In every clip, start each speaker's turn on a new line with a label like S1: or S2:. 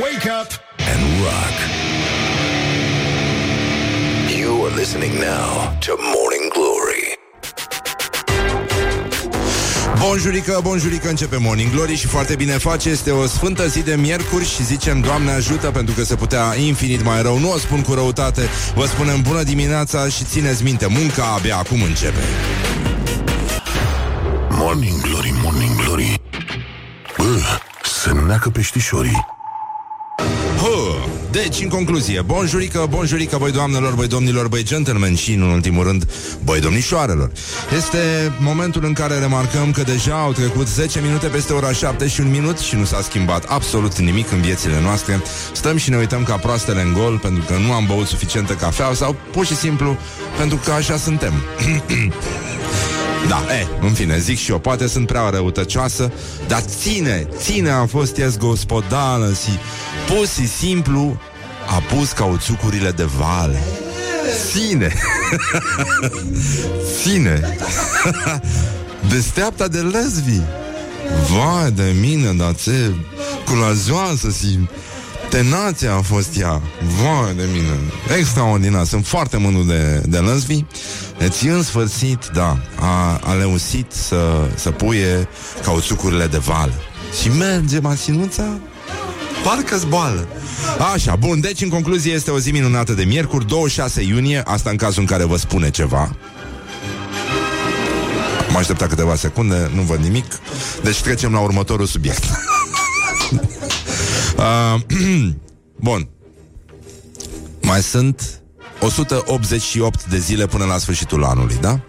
S1: Wake up and rock. You are listening now to Morning Glory.
S2: Bonjurică, bonjurică, începe Morning Glory și foarte bine face. Este o sfântă zi de miercuri și zicem Doamne ajută pentru că se putea infinit mai rău. Nu o spun cu răutate, vă spunem bună dimineața și țineți minte, munca abia acum începe.
S1: Morning Glory, Morning Glory. Bă, se neacă peștișorii.
S2: Hă, deci, în concluzie, bonjurică, bonjurică, băi doamnelor, băi domnilor, băi gentlemen și, în ultimul rând, băi domnișoarelor. Este momentul în care remarcăm că deja au trecut 10 minute peste ora 7 și un minut și nu s-a schimbat absolut nimic în viețile noastre. Stăm și ne uităm ca proastele în gol pentru că nu am băut suficientă cafea sau pur și simplu pentru că așa suntem. Da, e, în fine, zic și eu, poate sunt prea răutăcioasă, dar ține, ține a fost ies gospodală și pur și simplu a pus cauțucurile de vale. Ține! ține! Desteapta de lesbi! Vai de mine, dar ce curajoasă și tenație a fost ea. Vai de mine! Extraordinar! Sunt foarte mândru de, de lesbi. Deci, în sfârșit, da, a, a leusit să, să puie cauțucurile de val. Și merge mașinuța Parcă zboală Așa, bun, deci în concluzie este o zi minunată de miercuri 26 iunie, asta în cazul în care vă spune ceva Mă aștepta câteva secunde, nu văd nimic Deci trecem la următorul subiect uh, Bun Mai sunt 188 de zile până la sfârșitul anului, da?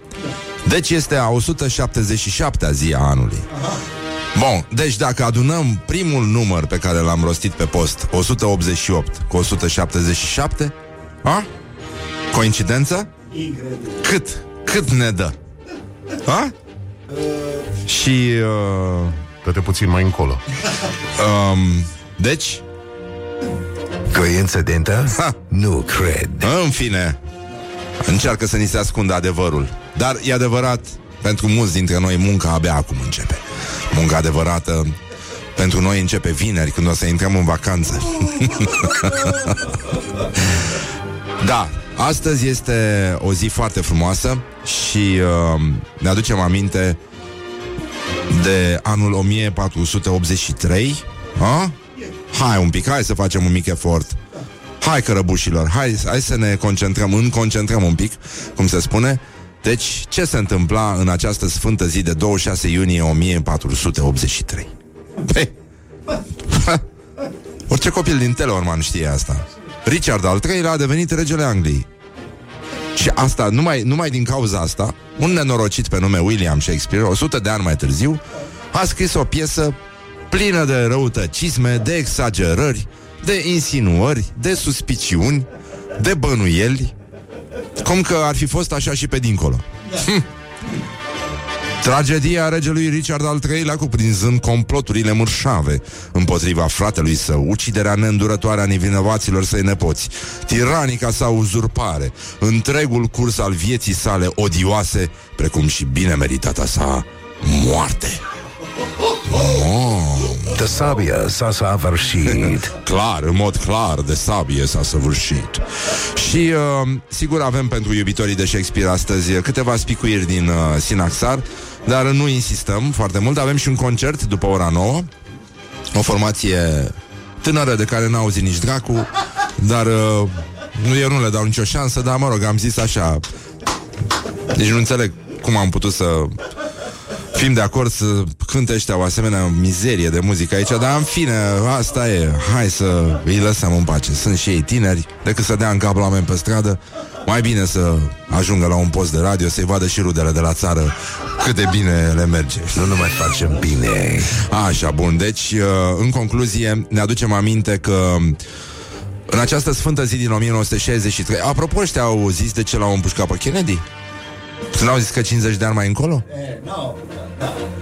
S2: Deci este a 177-a zi a anului Bun, deci dacă adunăm primul număr pe care l-am rostit pe post 188 cu 177 a? Coincidență? Cât? Cât ne dă? A? Și uh,
S1: Dă-te puțin mai încolo.
S2: um, Deci
S1: Coincidentă?
S2: Ha.
S1: Nu cred.
S2: În fine Încearcă să ni se ascundă adevărul Dar e adevărat Pentru mulți dintre noi munca abia acum începe Munca adevărată pentru noi începe vineri Când o să intrăm în vacanță Da, astăzi este o zi foarte frumoasă Și uh, ne aducem aminte De anul 1483 ha? Hai un pic, hai să facem un mic efort Hai cărăbușilor, hai, hai să ne concentrăm, în concentrăm un pic, cum se spune. Deci, ce se întâmpla în această sfântă zi de 26 iunie 1483? Pe, orice copil din Teleorman știe asta. Richard al III-lea a devenit regele Angliei. Și asta, numai, numai din cauza asta, un nenorocit pe nume William Shakespeare, 100 de ani mai târziu, a scris o piesă plină de răutăcisme, de exagerări, de insinuări, de suspiciuni, de bănuieli, cum că ar fi fost așa și pe dincolo. Hm. Tragedia regelui Richard al III-lea cuprinzând comploturile mărșave împotriva fratelui său, uciderea neîndurătoare a nevinovaților săi nepoți, tiranica sa uzurpare, întregul curs al vieții sale odioase, precum și bine meritata sa moarte.
S1: De sabia s-a săvârșit.
S2: Clar, în mod clar, de sabie s-a săvârșit. Și, uh, sigur, avem pentru iubitorii de Shakespeare astăzi câteva spicuiri din uh, Sinaxar, dar nu insistăm foarte mult. Avem și un concert după ora 9, o formație tânără de care n-a auzit nici dracu, dar uh, nu, eu nu le dau nicio șansă, dar mă rog, am zis așa. Deci nu înțeleg cum am putut să fim de acord să cânte ăștia o asemenea mizerie de muzică aici, dar în fine, asta e. Hai să îi lăsăm în pace. Sunt și ei tineri, decât să dea în cap la oameni pe stradă, mai bine să ajungă la un post de radio, să-i vadă și rudele de la țară cât de bine le merge.
S1: Nu numai facem bine.
S2: Așa, bun. Deci, uh, în concluzie, ne aducem aminte că în această sfântă zi din 1963, apropo, ăștia au zis de ce l-au împușcat pe Kennedy? Să n-au zis că 50 de ani mai încolo?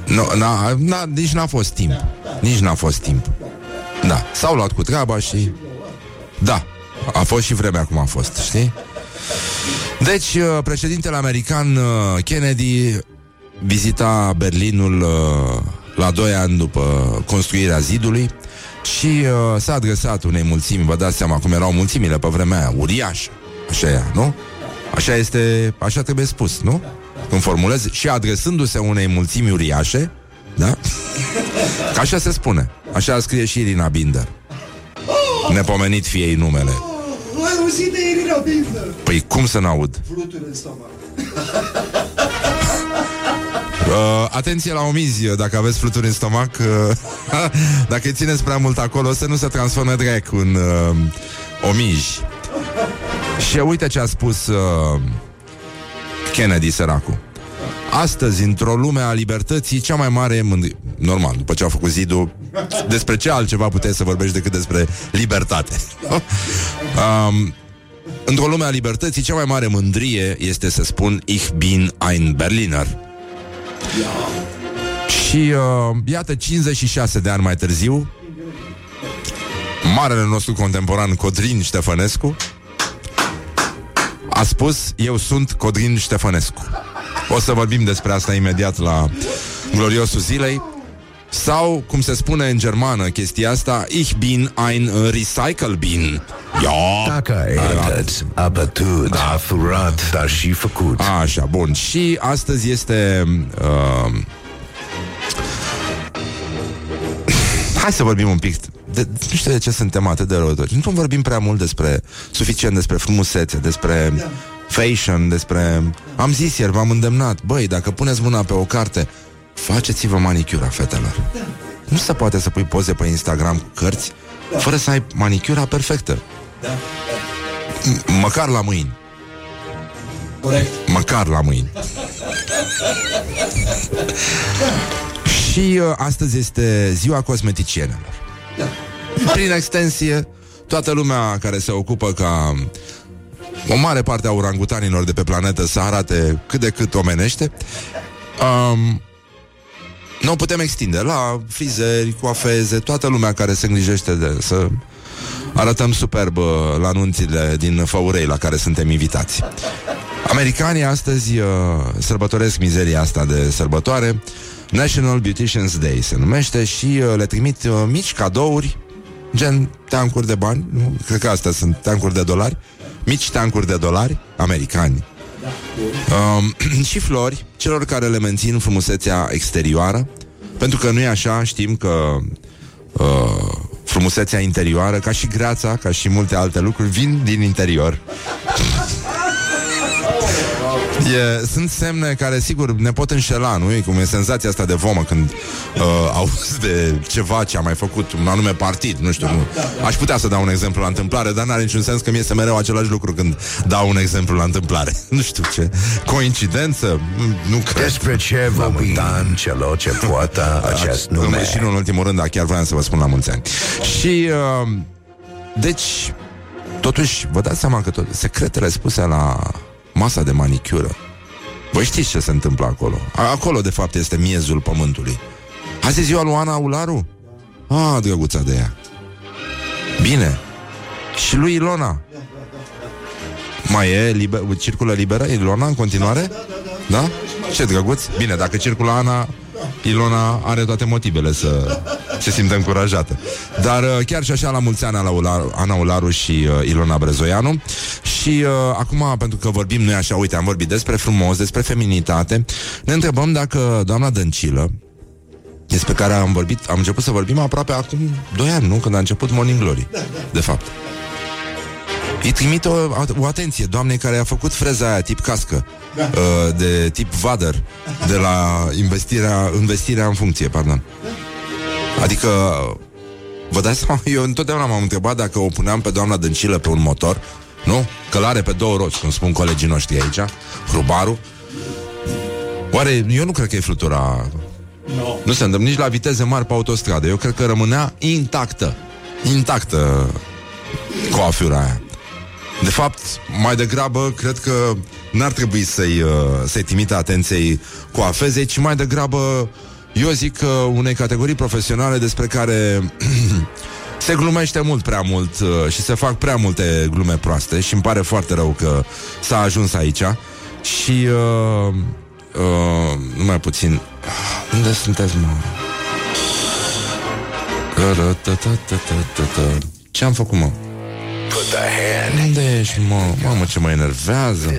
S2: Nu, n-a, n-a, nici n-a fost timp. Nici n-a fost timp. Da, s-au luat cu treaba și... Da, a fost și vremea cum a fost, știi? Deci, uh, președintele american uh, Kennedy vizita Berlinul uh, la doi ani după construirea zidului Și uh, s-a adresat unei mulțimi, vă dați seama cum erau mulțimile pe vremea aia, uriașă. Așa e, nu? Așa este, așa trebuie spus, nu? Când formulez și adresându-se unei mulțimi uriașe, da? Ca așa se spune. Așa scrie și Irina Binder. Nepomenit fie ei numele.
S3: Ai auzit de Irina Binder?
S2: Păi cum să n-aud?
S3: Fluturi în stomac.
S2: Uh, atenție la omizi Dacă aveți fluturi în stomac uh, Dacă îi țineți prea mult acolo Să nu se transforme direct în uh, omiji Și uite ce a spus uh, Kennedy, săracul Astăzi, într-o lume a libertății, cea mai mare mândrie... Normal, după ce a făcut zidul, despre ce altceva puteai să vorbești decât despre libertate? um, într-o lume a libertății, cea mai mare mândrie este să spun Ich bin ein Berliner. Și uh, iată, 56 de ani mai târziu, marele nostru contemporan Codrin Ștefănescu a spus, eu sunt Codrin Ștefănescu. O să vorbim despre asta imediat la gloriosul zilei. Sau, cum se spune în germană chestia asta, Ich bin ein Recycle bin. Ja.
S4: Dacă ai rătăți, a bătut, a furat, dar și făcut.
S2: Așa, bun. Și astăzi este... Uh, Hai să vorbim un pic de, Nu știu de ce suntem atât de răutori Nu vorbim prea mult despre Suficient despre frumusețe Despre fashion Despre... Am zis ieri, v-am îndemnat. Băi, dacă puneți mâna pe o carte Faceți-vă manicura, fetelor. Nu se poate să pui poze pe Instagram cu cărți Fără să ai manicura perfectă. M- Măcar la mâini.
S3: Corect.
S2: Măcar la mâini. Și uh, astăzi este ziua cosmeticienelor Prin extensie Toată lumea care se ocupă ca o mare parte a orangutanilor de pe planetă să arate cât de cât omenește um, nu o putem extinde la frizeri, coafeze, toată lumea care se îngrijește de să arătăm superb uh, la anunțile din Făurei la care suntem invitați. Americanii astăzi uh, sărbătoresc mizeria asta de sărbătoare. National Beautician's Day se numește și uh, le trimit uh, mici cadouri, gen tancuri de bani, nu? cred că astea sunt tancuri de dolari, mici tancuri de dolari americani. Um, și flori celor care le mențin frumusețea exterioară, pentru că nu e așa, știm că uh, frumusețea interioară, ca și greața, ca și multe alte lucruri, vin din interior. E, sunt semne care, sigur, ne pot înșela, nu? E cum e senzația asta de vomă când uh, auzi de ceva ce a mai făcut un anume partid, nu știu. Nu. Aș putea să dau un exemplu la întâmplare, dar n-are niciun sens că mi este mereu același lucru când dau un exemplu la întâmplare. nu știu ce. Coincidență? Nu cred.
S4: Despre ce vom uita în celor ce poată acest
S2: În-
S4: nume.
S2: Și nu în ultimul rând, dar chiar vreau să vă spun la mulți ani. Și, uh, deci, totuși, vă dați seama că tot, secretele spuse la masa de manicură, voi știți ce se întâmplă acolo. A- Acolo, de fapt, este miezul pământului. Azi e ziua lui Ana Ularu? Ah, drăguța de ea. Bine. Și lui Ilona. Mai e, liber, circulă liberă Ilona în continuare? Da? Ce drăguț? Bine, dacă circulă Ana, Ilona are toate motivele să se simtă încurajată. Dar uh, chiar și așa la mulți ani la Ularu, Ana Ularu și uh, Ilona Brezoianu și uh, acum, pentru că vorbim noi așa, uite, am vorbit despre frumos, despre feminitate, ne întrebăm dacă doamna Dăncilă, despre care am vorbit, am început să vorbim aproape acum 2 ani, nu? Când a început Morning Glory, de fapt. Îi trimit o, o atenție doamnei care a făcut freza aia tip cască uh, De tip vadăr De la investirea, investirea în funcție, pardon. Adică Vă dați seama, eu întotdeauna m-am întrebat Dacă o puneam pe doamna Dăncilă pe un motor Nu? Că l-are pe două roți Cum spun colegii noștri aici Hrubarul Oare, eu nu cred că e flutura?
S3: No.
S2: Nu se întâmplă nici la viteze mari pe autostradă. Eu cred că rămânea intactă. Intactă Coafura aia de fapt, mai degrabă, cred că n-ar trebui să-i, uh, să-i trimită atenției cu afezei, ci mai degrabă, eu zic, uh, unei categorii profesionale despre care se glumește mult prea mult uh, și se fac prea multe glume proaste și îmi pare foarte rău că s-a ajuns aici și uh, uh, numai puțin unde sunteți, mă? Ce am făcut, mă? Unde ești, mă? Mamă, ce mă enervează.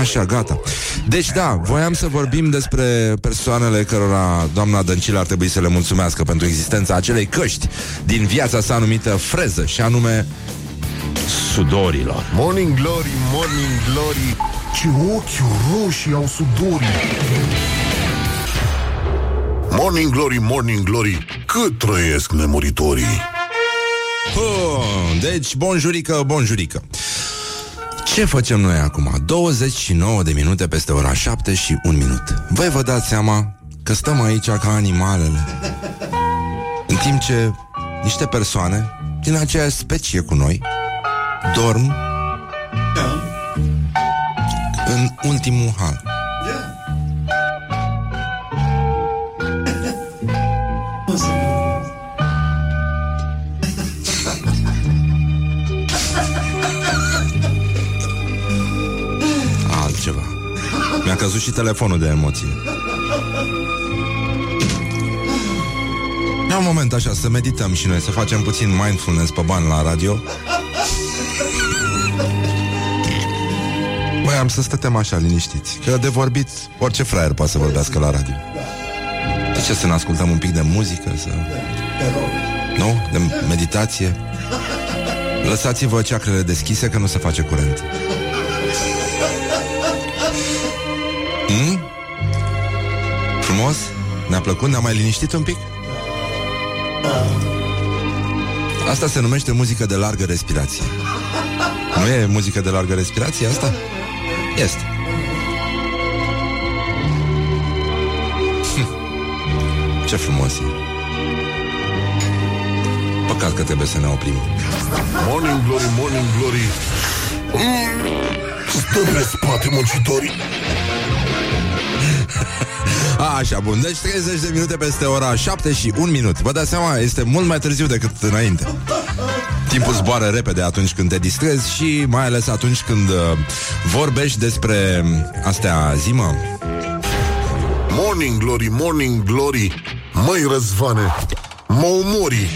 S2: Așa, gata. Deci da, voiam să vorbim despre persoanele Cărora doamna Dăncilă ar trebui să le mulțumească Pentru existența acelei căști Din viața sa numită freză Și anume Sudorilor.
S1: Morning Glory, Morning Glory. Ce ochi roșii au sudorii. Morning Glory, Morning Glory. Cât trăiesc nemuritorii
S2: Oh, deci, bonjurică, bonjurică. Ce facem noi acum? 29 de minute peste ora 7 și 1 minut. Voi vă dați seama că stăm aici ca animalele. În timp ce niște persoane din aceeași specie cu noi dorm în ultimul hal. Mi-a căzut și telefonul de emoție. Ia un moment așa, să medităm și noi, să facem puțin mindfulness pe bani la radio. Băi, am să stătem așa liniștiți Că de vorbit, orice fraier poate să vorbească la radio De ce să ne ascultăm un pic de muzică? Să... Nu? De meditație? Lăsați-vă ceacrele deschise că nu se face curent Frumos? Ne-a plăcut? Ne-a mai liniștit un pic? Asta se numește muzică de largă respirație Nu e muzică de largă respirație asta? Este Hm. Ce frumos e Păcat că trebuie să ne oprim
S1: Morning Glory, Morning Glory mm, Stă pe spate muncitorii
S2: A, Așa, bun, deci 30 de minute peste ora 7 și 1 minut. Vă dați seama, este mult mai târziu decât înainte. Timpul zboară repede atunci când te distrezi Și mai ales atunci când uh, vorbești despre astea zimă
S1: Morning Glory, Morning Glory Măi Răzvane Mă umori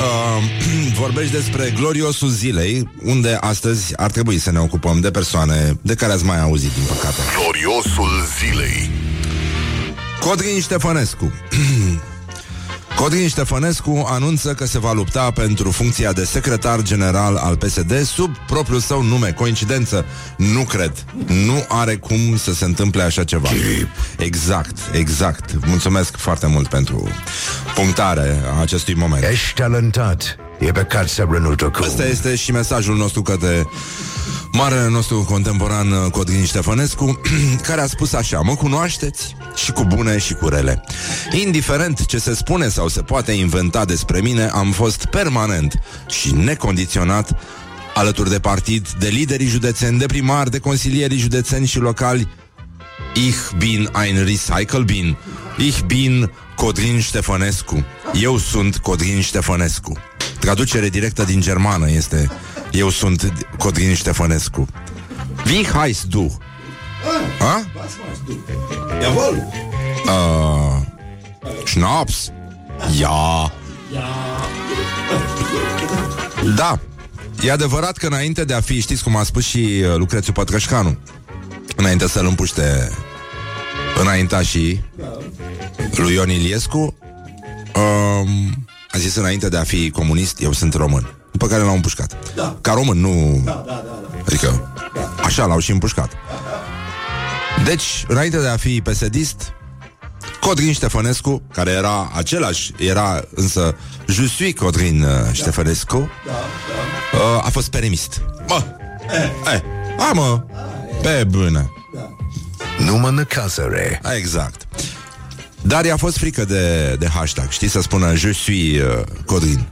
S2: uh, Vorbești despre gloriosul zilei Unde astăzi ar trebui să ne ocupăm de persoane De care ați mai auzit, din păcate.
S1: Gloriosul zilei
S2: Codrin Ștefănescu Codrin Ștefănescu anunță că se va lupta pentru funcția de secretar general al PSD sub propriul său nume. Coincidență? Nu cred. Nu are cum să se întâmple așa ceva. Exact, exact. Mulțumesc foarte mult pentru punctarea acestui moment.
S4: Ești talentat. E păcat să renunți acum.
S2: Ăsta este și mesajul nostru către marele nostru contemporan uh, Codrin Ștefănescu, care a spus așa, mă cunoașteți și cu bune și cu rele. Indiferent ce se spune sau se poate inventa despre mine, am fost permanent și necondiționat alături de partid, de liderii județeni, de primari, de consilierii județeni și locali. Ich bin ein Recycle bin. Ich bin Codrin Ștefănescu. Eu sunt Codrin Ștefănescu. Traducere directă din germană este Eu sunt Codrin Ștefănescu. Wie heißt du? Ha?
S3: Jawohl.
S2: Uh, Schnaps? Ja. Da. E adevărat că înainte de a fi, știți cum a spus și uh, Lucrețiu Pătrășcanu, înainte să-l împuște înaintașii lui Ion Iliescu, um, a zis înainte de a fi comunist, eu sunt român. După care l-au împușcat.
S3: Da.
S2: Ca român, nu...
S3: Da, da, da, da.
S2: Adică, așa l-au și împușcat. Deci, înainte de a fi pesedist, Codrin Ștefănescu, care era același, era însă Je suis Codrin uh, Ștefănescu,
S3: Da, da.
S2: uh, a fost peremist. Mă! Eh, a, mă! Pe bună!
S4: Numai în casere.
S2: Exact. Dar i-a fost frică de, de hashtag, știi, să spună Je suis uh, Codrin.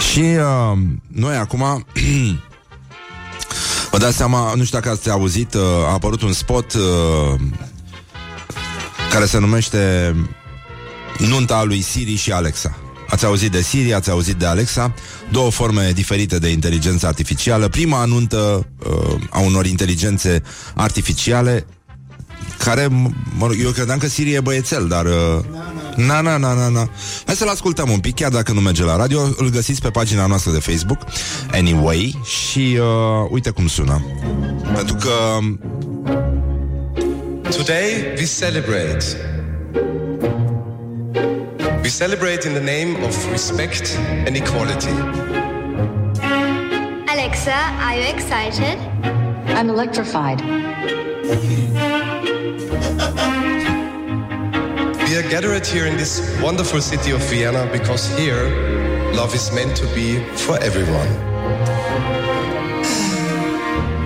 S2: Și uh, noi acum Vă dați seama, nu știu dacă ați auzit uh, A apărut un spot uh, Care se numește Nunta lui Siri și Alexa. Ați auzit de Siri, ați auzit de Alexa? Două forme diferite de inteligență artificială. Prima nuntă uh, a unor inteligențe artificiale Care, m- mă rog, eu credeam că Siri e băiețel Dar uh, Na, na, na, na, na. Hai să-l ascultăm un pic, chiar dacă nu merge la radio. Îl găsiți pe pagina noastră de Facebook, Anyway, și uh, uite cum sună. Pentru că...
S5: Today we celebrate. We celebrate in the name of respect and equality.
S6: Alexa, are you excited?
S7: I'm electrified.
S5: We are gathered here in this wonderful city of Vienna because here love is meant to be for everyone.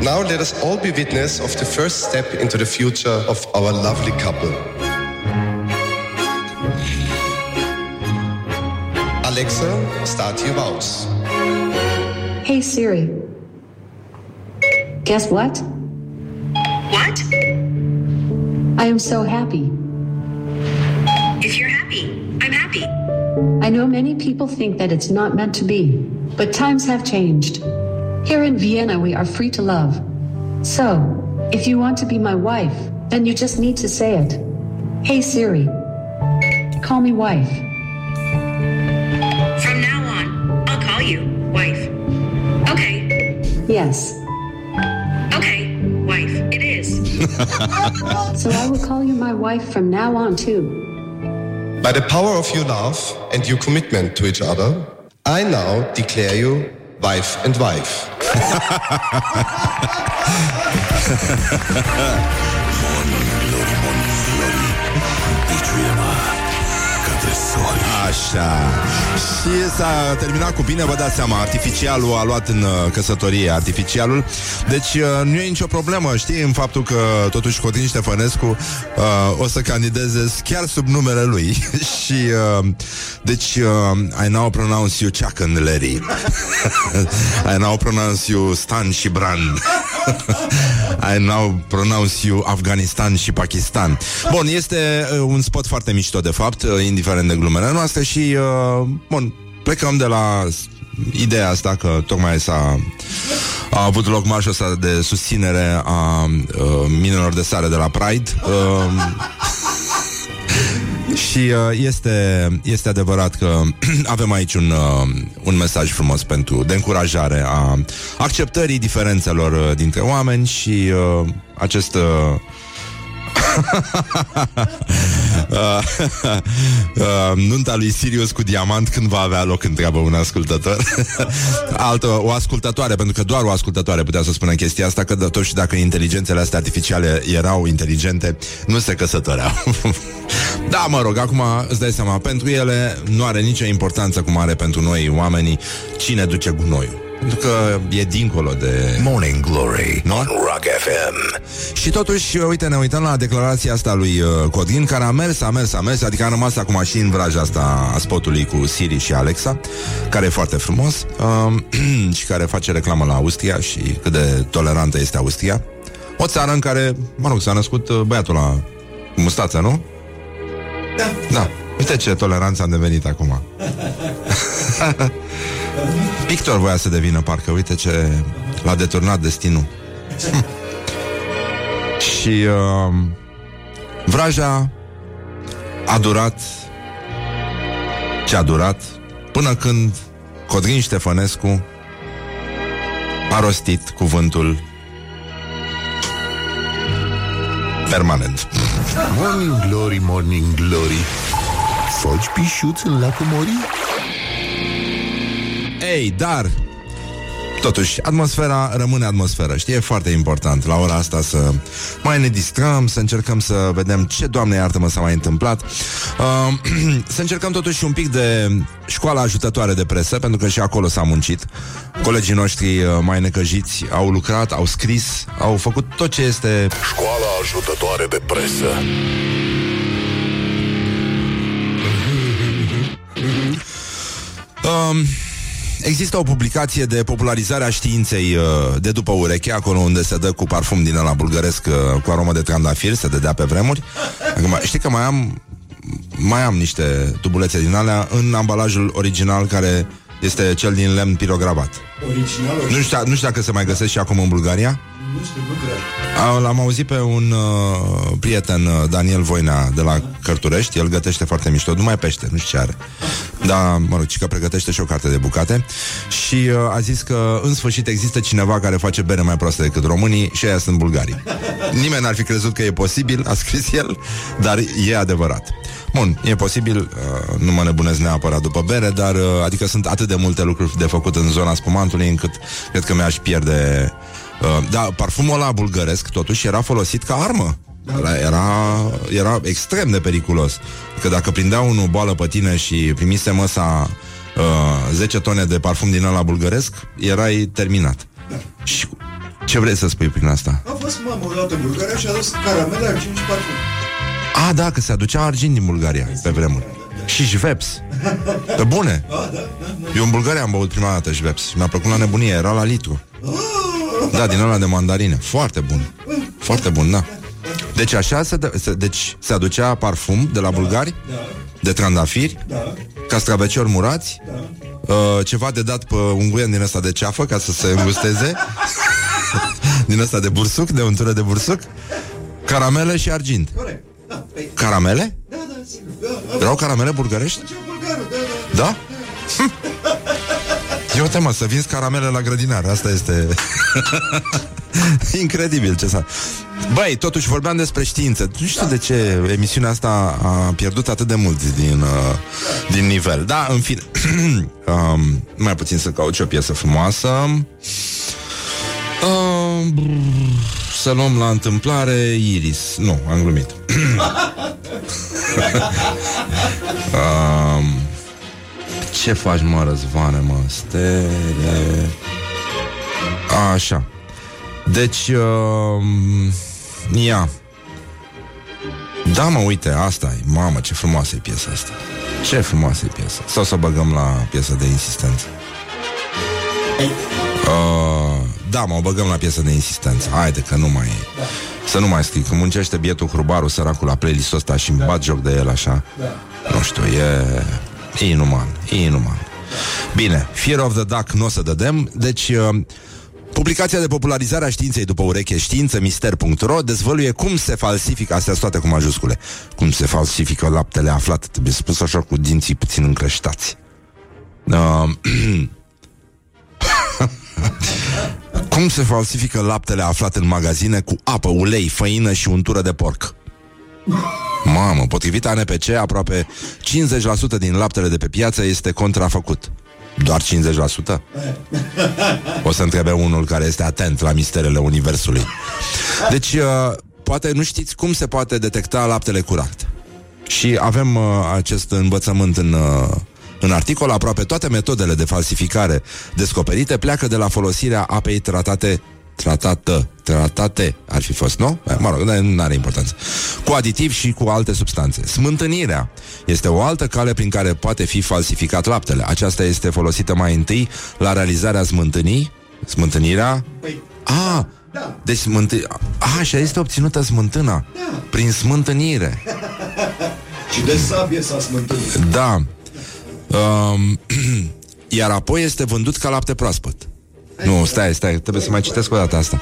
S5: Now let us all be witness of the first step into the future of our lovely couple. Alexa, start your vows.
S7: Hey Siri. Guess what?
S8: What?
S7: I am so happy. I know many people think that it's not meant to be, but times have changed. Here in Vienna, we are free to love. So, if you want to be my wife, then you just need to say it. Hey Siri. Call me wife.
S8: From now on, I'll call you wife. Okay.
S7: Yes.
S8: Okay, wife, it is.
S7: So I will call you my wife from now on too.
S5: By the power of your love and your commitment to each other, I now declare you wife and wife.
S1: Morning Glory, Morning Glory către sori
S2: Așa. Și s-a terminat cu bine, vă dați seama Artificialul a luat în uh, căsătorie Artificialul. Deci uh, nu e nicio problemă Știi, în faptul că totuși Codin Ștefănescu uh, O să candideze chiar sub numele lui. Și uh, Deci uh, I now pronounce you Chuck and Larry. I now pronounce you Stan și Bran I now pronounce you Afganistan și Pakistan Bun, este uh, un spot foarte mișto de fapt uh, Indiferent de glumele noastre Și, uh, bun, plecăm de la s- Ideea asta că tocmai s-a a avut loc marșul ăsta de susținere a uh, minelor de sare de la Pride. Uh, și uh, este, este adevărat că avem aici un, uh, un mesaj frumos pentru de încurajare a acceptării diferențelor uh, dintre oameni și uh, acest uh, uh, uh, nunta lui Sirius cu diamant când va avea loc, întreabă un ascultător. Altă, o ascultătoare, pentru că doar o ascultătoare putea să spună chestia asta, că totuși dacă inteligențele astea artificiale erau inteligente, nu se căsătoreau. da, mă rog, acum îți dai seama, pentru ele nu are nicio importanță cum are pentru noi oamenii cine duce gunoiul. Pentru că e dincolo de...
S4: Morning Glory
S2: Nu?
S4: on Rock FM.
S2: Și totuși, uite, ne uităm la declarația asta lui uh, Codin, care a mers, a mers, a mers, adică a rămas acum și în vraja asta a spotului cu Siri și Alexa, care e foarte frumos uh, și care face reclamă la Austria și cât de tolerantă este Austria. O țară în care, mă rog, s-a născut uh, băiatul la cu mustață, nu?
S3: Da.
S2: Da. Uite ce toleranță am devenit acum. Victor voia să devină parcă, uite ce l-a deturnat destinul. Și uh, vraja a durat ce a durat până când Codrin Ștefănescu a rostit cuvântul permanent.
S1: Morning Glory, Morning Glory Foci pișuț în lacul Mori?
S2: Ei, dar Totuși, atmosfera rămâne atmosferă Știi, e foarte important la ora asta să mai ne distrăm, să încercăm să vedem ce, Doamne iartă-mă, s-a mai întâmplat. Uh, Să încercăm totuși un pic de școala ajutătoare de presă Pentru că și acolo s-a muncit. Colegii noștri uh, mai necăjiți au lucrat, au scris, au făcut tot ce este
S1: Școala ajutătoare de presă.
S2: Um, există o publicație de popularizare a științei uh, de după ureche, acolo unde se dă cu parfum din ăla bulgăresc uh, cu aromă de trandafir, se dădea pe vremuri. Acum, știi că mai am mai am niște tubulețe din alea în ambalajul original care este cel din lemn pirogravat.
S3: Originalul
S2: Nu știu, nu știu dacă se mai găsesc și acum în Bulgaria.
S3: Nu știu, nu cred.
S2: A- L-am auzit pe un uh, prieten, uh, Daniel Voinea, de la Cărturești. El gătește foarte mișto, numai pește, nu știu ce are. Dar, mă rog, ci că pregătește și o carte de bucate. Și uh, a zis că, în sfârșit, există cineva care face bere mai proastă decât românii și aia sunt bulgarii. Nimeni n-ar fi crezut că e posibil, a scris el, dar e adevărat. Bun, e posibil, uh, nu mă nebunesc neapărat după bere, dar uh, adică sunt atât de multe lucruri de făcut în zona spumantului încât cred că mi-aș pierde Uh, da, parfumul ăla bulgăresc totuși era folosit ca armă. Era, era, era extrem de periculos. Că dacă prindea unul boală pe tine și primise măsa uh, 10 tone de parfum din ăla bulgăresc, erai terminat. Și ce vrei să spui prin asta?
S3: A fost mamă odată în Bulgaria și a dus caramele, argint și parfum.
S2: A, da, că se aducea argint din Bulgaria pe vremuri. Și Jveps. Pe bune. Eu în Bulgaria am băut prima dată Jveps. Mi-a plăcut la nebunie, era la litru. Da, din ăla de mandarine. Foarte bun. Foarte bun, da. Deci așa se, dă- se, deci se aducea parfum de la bulgari, de trandafiri, castraveciori murați, uh, ceva de dat pe unguien din ăsta de ceafă ca să se îngusteze, din ăsta de bursuc, de untură de bursuc, caramele și argint.
S3: Corect. Da, păi,
S2: Caramele?
S3: da, da, sigur. Da, a
S2: Erau caramele bulgărești?
S3: ce bulgarul, da, da.
S2: Da? E o temă, să vinzi caramele la grădinar Asta este Incredibil ce s-a Băi, totuși vorbeam despre știință. Nu știu de ce emisiunea asta a pierdut atât de mult din, uh, din nivel. Da, în fine um, Mai puțin să caut și o piesă frumoasă. Um, Să luăm la întâmplare Iris. Nu, am glumit. Um, ce faci, mă, Răzvane, mă? Stele... Așa. Deci, uh, ia. Da, mă, uite, asta e. Mamă, ce frumoasă e piesa asta. Ce frumoasă e piesa. Sau să băgăm la piesă de insistență. Uh, da, mă, o băgăm la piesă de insistență. Haide, că nu mai e. Să nu mai scrii, că muncește bietul hrubarul săracul la playlist-ul ăsta și îmi bat joc de el așa. Nu știu, e... E inuman, e inuman. Bine, Fear of the Duck nu o să dădem, deci... Uh, Publicația de popularizare a științei după ureche științemister.ro dezvăluie cum se falsifică, astea sunt toate cu majuscule, cum se falsifică laptele aflat, trebuie spus așa cu dinții puțin încreștați. Uh, cum se falsifică laptele aflat în magazine cu apă, ulei, făină și untură de porc? Mamă, potrivit ANPC, aproape 50% din laptele de pe piață este contrafăcut. Doar 50%? O să întrebe unul care este atent la misterele Universului. Deci, uh, poate nu știți cum se poate detecta laptele curat. Și avem uh, acest învățământ în, uh, în articol. Aproape toate metodele de falsificare descoperite pleacă de la folosirea apei tratate tratată, tratate ar fi fost, nu? Eh, Mă rog, nu are importanță. Cu aditiv și cu alte substanțe. Smântânirea este o altă cale prin care poate fi falsificat laptele. Aceasta este folosită mai întâi la realizarea smântânii, smântânirea.
S3: Păi,
S2: A,
S3: Da.
S2: deci smântâ... A, și este obținută smântâna.
S3: Da.
S2: Prin smântânire.
S3: și de sabie s-a smântânit.
S2: Da. Um, iar apoi este vândut ca lapte proaspăt. Nu, stai, stai, trebuie să mai citesc o dată asta.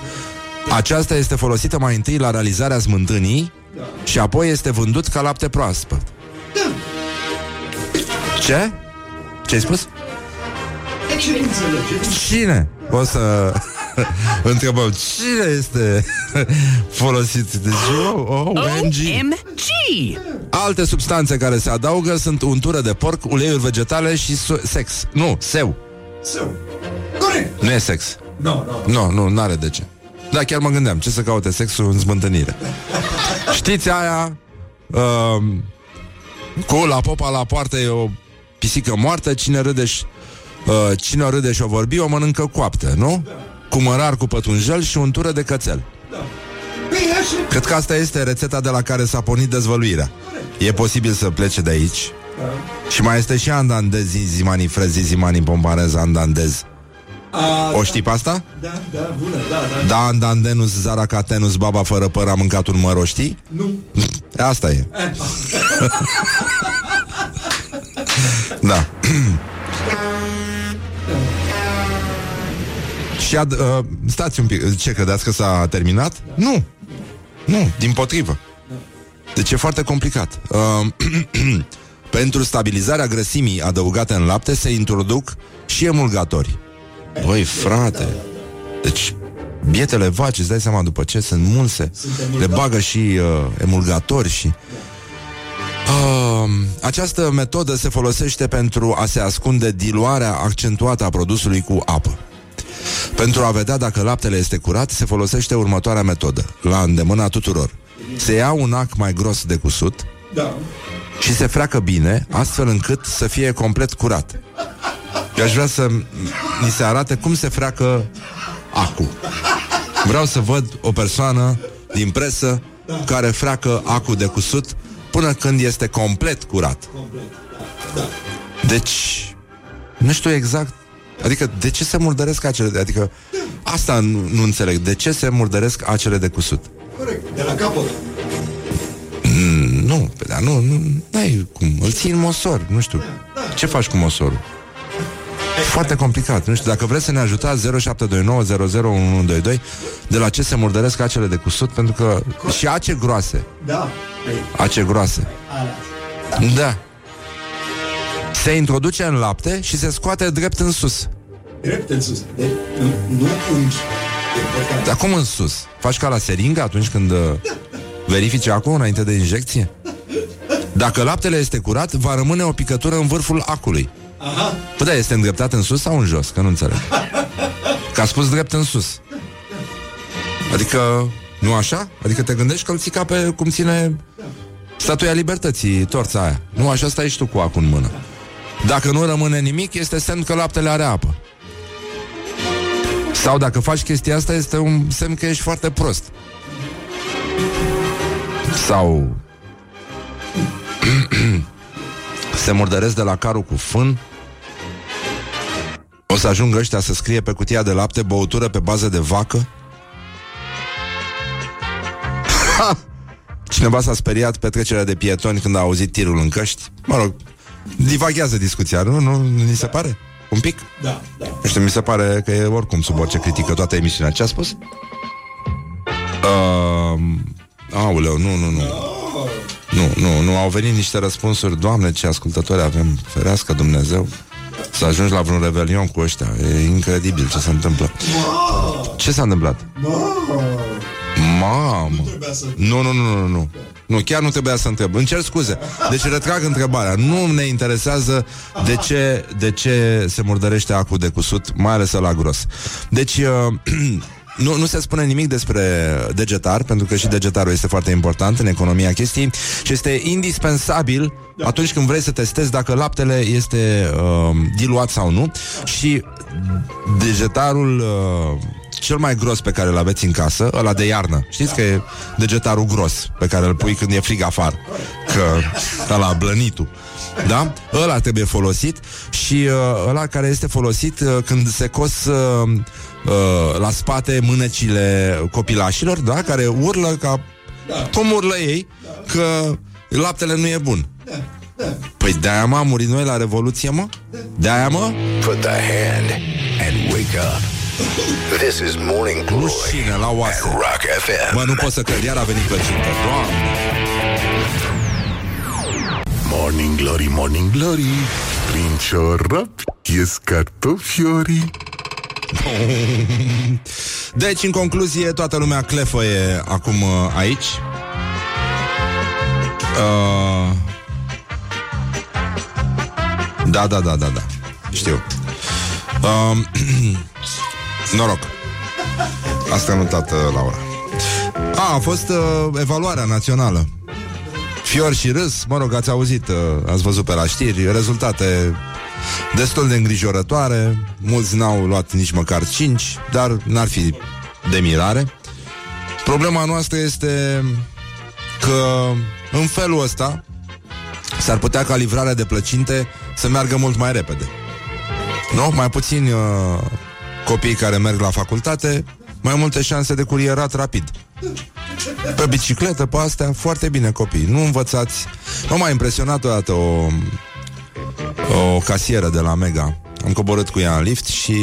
S2: Aceasta este folosită mai întâi la realizarea smântânii și apoi este vândut ca lapte proaspăt. Ce? Ce ai spus?
S3: Ce înțelege?
S2: Cine? O să întrebăm cine este folosit. Deci, oh, oh, OMG.
S9: OMG!
S2: Alte substanțe care se adaugă sunt untură de porc, uleiuri vegetale și su- sex. Nu, seu.
S3: Său. Corect.
S2: Nu e sex.
S3: Nu, nu.
S2: Nu, nu, n-are de ce. Da, chiar mă gândeam, ce să caute sexul în smântânire. Știți aia? Um, cu la popa la poartă e o pisică moartă, cine râde și, uh, cine o râde și o vorbi, o mănâncă coaptă, nu? Cu mărar cu pătunjel și untură de cățel.
S3: Păi așa.
S2: Cred că asta este rețeta de la care s-a pornit dezvăluirea. E posibil să plece de aici. Și mai este și andandez, zimani frezi, zimani pomparez, andandez.
S3: A,
S2: O știi pe asta?
S3: da, da, bună, da, da.
S2: Da, andandenus, zaracatenus, baba fără păr a mâncat un măr, o știi?
S3: Nu.
S2: Asta e. da. Și ad, uh, stați un pic, ce credeți că s-a terminat? Nu, nu, din potrivă. Deci e foarte complicat. Uh, pentru stabilizarea grăsimii adăugate în lapte se introduc și emulgatori. Băi, frate, deci bietele vaci, îți dai seama după ce sunt mulse, le bagă și uh, emulgatori și... Uh, această metodă se folosește pentru a se ascunde diluarea accentuată a produsului cu apă. Pentru a vedea dacă laptele este curat, se folosește următoarea metodă, la îndemâna tuturor. Se ia un ac mai gros de cusut
S3: Da.
S2: Și se freacă bine, astfel încât să fie complet curat. Eu aș vrea să mi se arate cum se freacă acu. Vreau să văd o persoană din presă care freacă acu de cusut până când este complet curat. Deci, nu știu exact Adică de ce se murdăresc acele Adică asta nu, nu înțeleg De ce se murdăresc acele de cusut
S3: Corect, de la capăt.
S2: Mm, Nu, pe da, nu, nu N-ai cum, îl ții în mosor Nu știu, ce faci cu mosorul foarte complicat, nu știu, dacă vreți să ne ajutați 0729001122 De la ce se murdăresc acele de cusut Pentru că și ace groase
S3: Da. Păi,
S2: Ace groase Da Se introduce în lapte și se scoate drept în sus
S3: drept în sus. De, nu, nu unghi. E important.
S2: Dar cum în sus? Faci ca la seringă atunci când uh, verifici acul înainte de injecție? Dacă laptele este curat, va rămâne o picătură în vârful acului.
S3: Aha.
S2: Păi da, este îndreptat în sus sau în jos? Că nu înțeleg. Că a spus drept în sus. Adică, nu așa? Adică te gândești că îl ții ca pe cum ține statuia libertății, torța aia. Nu așa stai și tu cu acul în mână. Dacă nu rămâne nimic, este semn că laptele are apă. Sau dacă faci chestia asta, este un semn că ești foarte prost. Sau se murdăresc de la carul cu fân. O să ajungă ăștia să scrie pe cutia de lapte băutură pe bază de vacă. Ha! Cineva s-a speriat pe trecerea de pietoni când a auzit tirul în căști. Mă rog, divaghează discuția, nu? Nu, nu ni se pare? Un pic?
S3: Da, da.
S2: Nu știu, mi se pare că e oricum sub orice critică toată emisiunea. Ce a spus? Uh, auleu, nu, nu, nu. Nu, nu, nu, au venit niște răspunsuri. Doamne, ce ascultători avem Ferească Dumnezeu. Să ajungi la vreun revelion cu ăștia. E incredibil ce se întâmplă. Ce s-a întâmplat? Mamă!
S3: Trebuia să...
S2: Nu, nu, nu, nu, nu. Nu, chiar nu trebuia să întreb. Îmi cer scuze. Deci retrag întrebarea. Nu ne interesează de ce, de ce se murdărește acul de cusut Mai ales la gros. Deci uh, nu, nu se spune nimic despre degetar, pentru că și degetarul este foarte important în economia chestiei și este indispensabil atunci când vrei să testezi dacă laptele este uh, diluat sau nu și degetarul uh, cel mai gros pe care îl aveți în casă, ăla de iarnă. Știți că e degetarul gros pe care îl pui când e frig afară. Că ăla blănitul. Da? Ăla trebuie folosit și uh, ăla care este folosit uh, când se cos uh, uh, la spate mânecile copilașilor, da? Care urlă ca... Cum urlă ei? Că laptele nu e bun. Păi de-aia mă, am murit noi la Revoluție, mă? De-aia, mă?
S4: Put the hand and wake up. This is Morning Glory
S2: Rușine la
S4: at
S2: oase.
S4: Rock FM.
S2: Mă, nu pot să cred, iar a venit plăcintă. Doamne!
S1: Morning Glory, Morning Glory Prin ciorap ies cartofiorii
S2: Deci, în concluzie, toată lumea clefăie acum uh, aici. Uh... Da, da, da, da, da. Știu. Uh... Noroc. Asta a notat uh, Laura. A, a fost uh, evaluarea națională. Fior și râs, mă rog, ați auzit, uh, ați văzut pe la știri, rezultate destul de îngrijorătoare. Mulți n-au luat nici măcar 5, dar n-ar fi de mirare. Problema noastră este că în felul ăsta s-ar putea ca livrarea de plăcinte să meargă mult mai repede. Nu? Mai puțini uh, copii care merg la facultate, mai multe șanse de curierat rapid. Pe bicicletă, pe astea, foarte bine copii. Nu învățați. Nu m-a impresionat odată o, o casieră de la Mega. Am coborât cu ea în lift și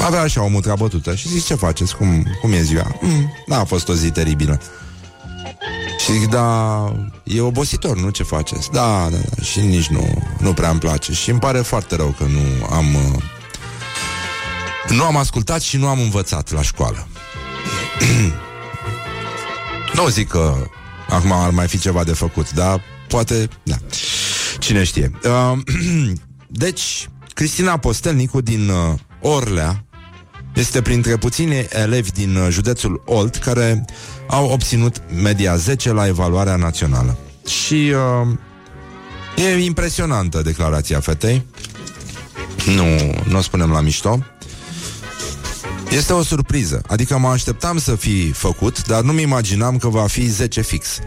S2: avea așa o mutra bătută și zic, ce faceți? Cum, cum e ziua? Mm, n-a fost o zi teribilă. Și zic, da, e obositor, nu ce faceți? Da, da, da, și nici nu, nu prea îmi place. Și îmi pare foarte rău că nu am... Uh, nu am ascultat și nu am învățat la școală. nu zic că acum ar mai fi ceva de făcut, dar poate, da. Cine știe. Uh, deci, Cristina Postelnicu din uh, Orlea este printre puțini elevi din uh, județul Olt care au obținut media 10 la evaluarea națională. Și uh, e impresionantă declarația fetei. Nu, nu o spunem la mișto. Este o surpriză. Adică mă așteptam să fi făcut, dar nu-mi imaginam că va fi 10 fix.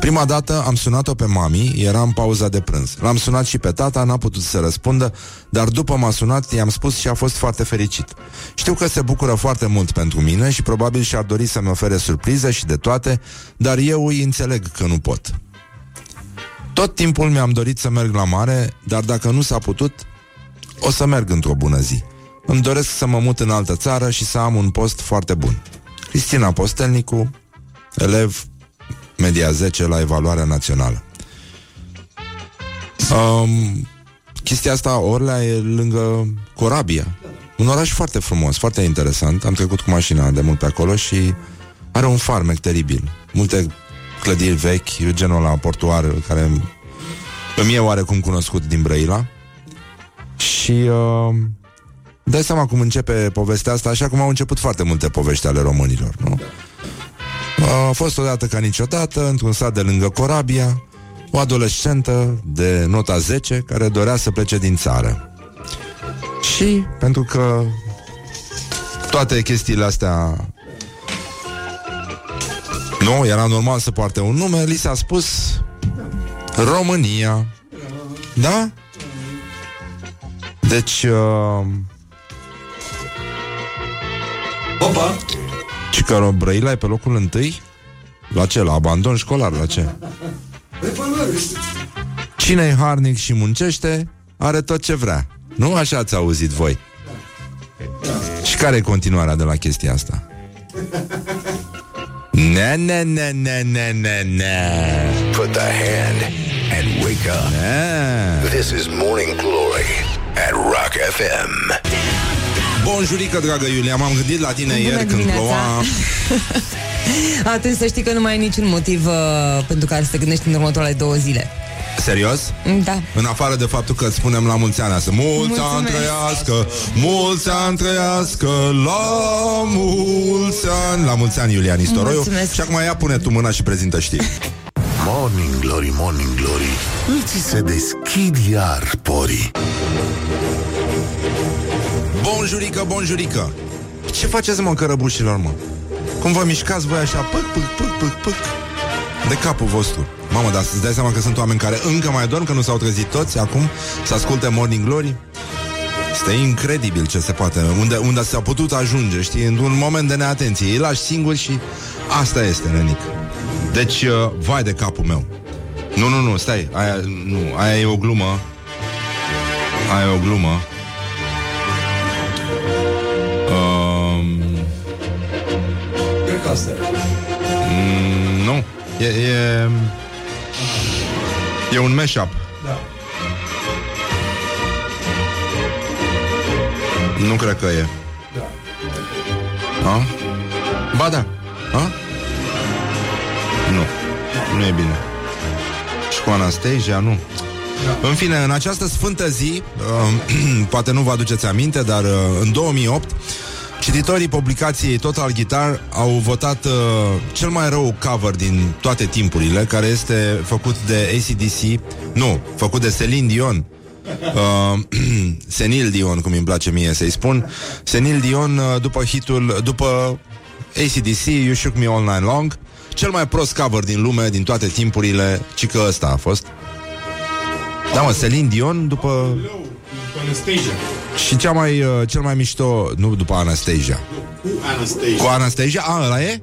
S2: Prima dată am sunat-o pe mami, era în pauza de prânz. L-am sunat și pe tata, n-a putut să răspundă, dar după m-a sunat, i-am spus și a fost foarte fericit. Știu că se bucură foarte mult pentru mine și probabil și-ar dori să-mi ofere surprize și de toate, dar eu îi înțeleg că nu pot. Tot timpul mi-am dorit să merg la mare, dar dacă nu s-a putut, o să merg într-o bună zi. Îmi doresc să mă mut în altă țară și să am un post foarte bun. Cristina Postelnicu, elev media 10 la evaluarea națională. Um, chestia asta, Orlea e lângă Corabia. Un oraș foarte frumos, foarte interesant. Am trecut cu mașina de mult pe acolo și are un farmec teribil. Multe clădiri vechi, genul la portuar care îmi e oarecum cunoscut din Brăila. Și uh, dai seama cum începe povestea asta, așa cum au început foarte multe povești ale românilor, nu? A fost odată ca niciodată, într-un sat de lângă Corabia, o adolescentă de nota 10 care dorea să plece din țară. Și pentru că toate chestiile astea nu, era normal să poarte un nume, li s-a spus România. Da? Deci uh...
S3: Opa!
S2: Și că Brăila e pe locul întâi? La ce? La abandon școlar? La ce? cine e harnic și muncește, are tot ce vrea. Nu așa ați auzit voi? Și care e continuarea de la chestia asta? Ne, ne, ne, ne, ne, ne, ne.
S4: Put the hand and wake up.
S2: Ne.
S4: This is Morning Glory at Rock FM.
S2: Bonjurică, dragă Iulia, m-am gândit la tine
S9: Bună
S2: ieri când
S9: dimineața.
S2: ploua
S9: Atunci să știi că nu mai ai niciun motiv uh, pentru care să te gândești în următoarele două zile.
S2: Serios?
S9: Da.
S2: În afară de faptul că îți spunem la mulți ani asta Mulți ani
S9: Mulțumesc.
S2: trăiască Mulți ani trăiască La mulți ani La mulți ani, Iulia Nistoroiu
S9: Mulțumesc.
S2: Și acum ia pune tu mâna și prezintă știri
S1: Morning Glory, Morning Glory Îți se deschid iar porii
S2: Bonjurică, bonjurică. Ce faceți, mă, cărăbușilor, mă? Cum vă mișcați voi așa Pâc, pâc, pâc, pâc, pâc? De capul vostru. Mamă, dar să-ți dai seama că sunt oameni care încă mai dorm Că nu s-au trezit toți acum Să asculte Morning Glory? Este incredibil ce se poate Unde, unde s-a putut ajunge, știi Într-un moment de neatenție. Îi lași singuri și asta este, nenic. Deci, uh, vai de capul meu. Nu, nu, nu, stai Aia, nu, aia e o glumă. Aia e o glumă
S3: asta. E.
S2: mm, Nu. E, e, e un mashup.
S3: Da.
S2: Nu cred că e. A? Ba da. A? Nu. Nu e bine. Și cu Anastasia, nu În fine, în această sfântă zi uh, Poate nu vă aduceți aminte Dar uh, în 2008 Cititorii publicației Total Guitar au votat uh, cel mai rău cover din toate timpurile, care este făcut de ACDC, nu, făcut de Celine Dion, Uh, Senil Dion, cum îmi place mie să-i spun. Senil Dion uh, după hitul După ACDC You Shook Me All Night Long Cel mai prost cover din lume Din toate timpurile Ci că ăsta a fost. Da mă, Celine Dion după
S10: Anastasia.
S2: Și cea mai, uh, cel mai mișto Nu după Anastasia
S10: Cu Anastasia.
S2: Cu Anastasia? A, ăla e?